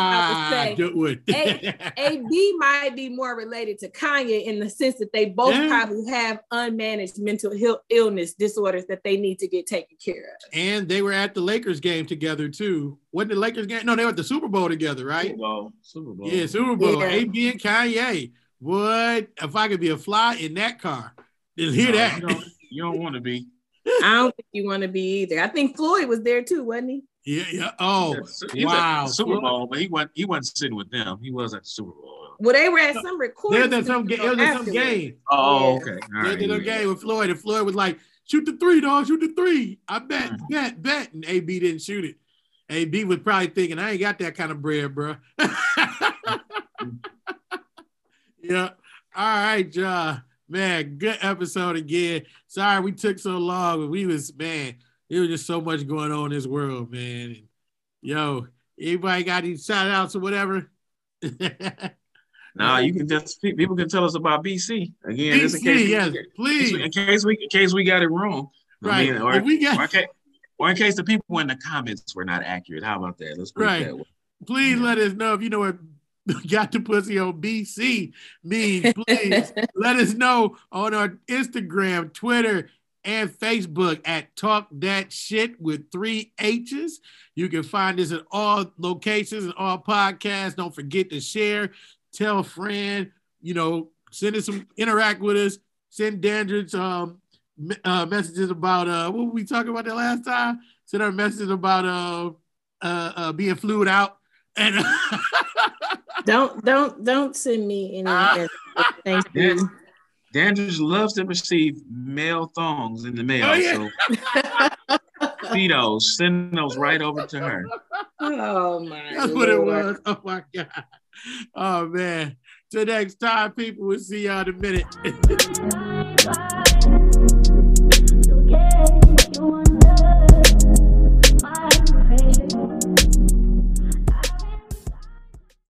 C: don't
B: do it.
C: Hey, [LAUGHS] AB might be more related to Kanye in the sense that they both
B: Yeah.
C: probably have unmanaged mental Ill- illness disorders that they need to get taken care of.
B: and they were at the Lakers game together too. Wasn't the Lakers game? No, they were at the Super Bowl together, right?
D: Super Bowl. Super Bowl.
B: Yeah, Super Bowl.
C: Yeah.
B: AB and Kanye. What if I could be a fly in that car? Just hear
D: No,
B: that.
D: You don't, you don't want to be.
C: I don't think you want to be either. I think Floyd was there too, wasn't he?
B: Yeah, yeah. Oh,
D: He was at
B: wow.
D: the Super Bowl, but he wasn't. He wasn't sitting with them. He was at the Super Bowl.
C: Well, they were at some
B: There
C: recording.
B: was some, it was some game.
D: Oh,
C: Yeah.
D: okay. All
B: There
D: right.
B: was a game with Floyd, and Floyd was like, "Shoot the three, dog. Shoot the three. I bet,
D: Mhm.
B: bet, bet." And AB didn't shoot it. AB was probably thinking, "I ain't got that kind of bread, bro." [LAUGHS] yeah. All right, John. Man, good episode again. Sorry we took so long, but we was man. There was just so much going on in this world, man. And, yo, anybody got any shout outs or whatever? [LAUGHS]
D: No, you can just people can tell us about BC again. just in case,
B: BC,
D: we-
B: yes,
D: in case we in case we got it wrong. I
B: Right.
D: mean, or,
B: If we got
D: or, in case, or in case the people in the comments were not accurate. How about that? Let's put
B: Right.
D: it that way.
B: please
D: Yeah.
B: let us know if you know what [LAUGHS] got the pussy on BC means. [LAUGHS] Please let us know on our Instagram, Twitter, and Facebook at Talk That Shit with three H's. You can find us at all locations and all podcasts. Don't forget to share, tell a friend, you know, send us some, interact with us, send Dandridge um, uh, messages about, uh, what were we talking about the last time? Send our messages about uh, uh, uh, being flued out. And [LAUGHS]
C: Don't don't don't send me any. [LAUGHS] Messages. Thank you.
D: Dandridge loves to receive male thongs in the mail.
B: Oh, yeah.
D: So see send those right over to her. [LAUGHS]
C: Oh my. [LAUGHS]
B: That's what it was. Oh my God. Oh man. Till next time, people. We'll see y'all in a minute. [LAUGHS]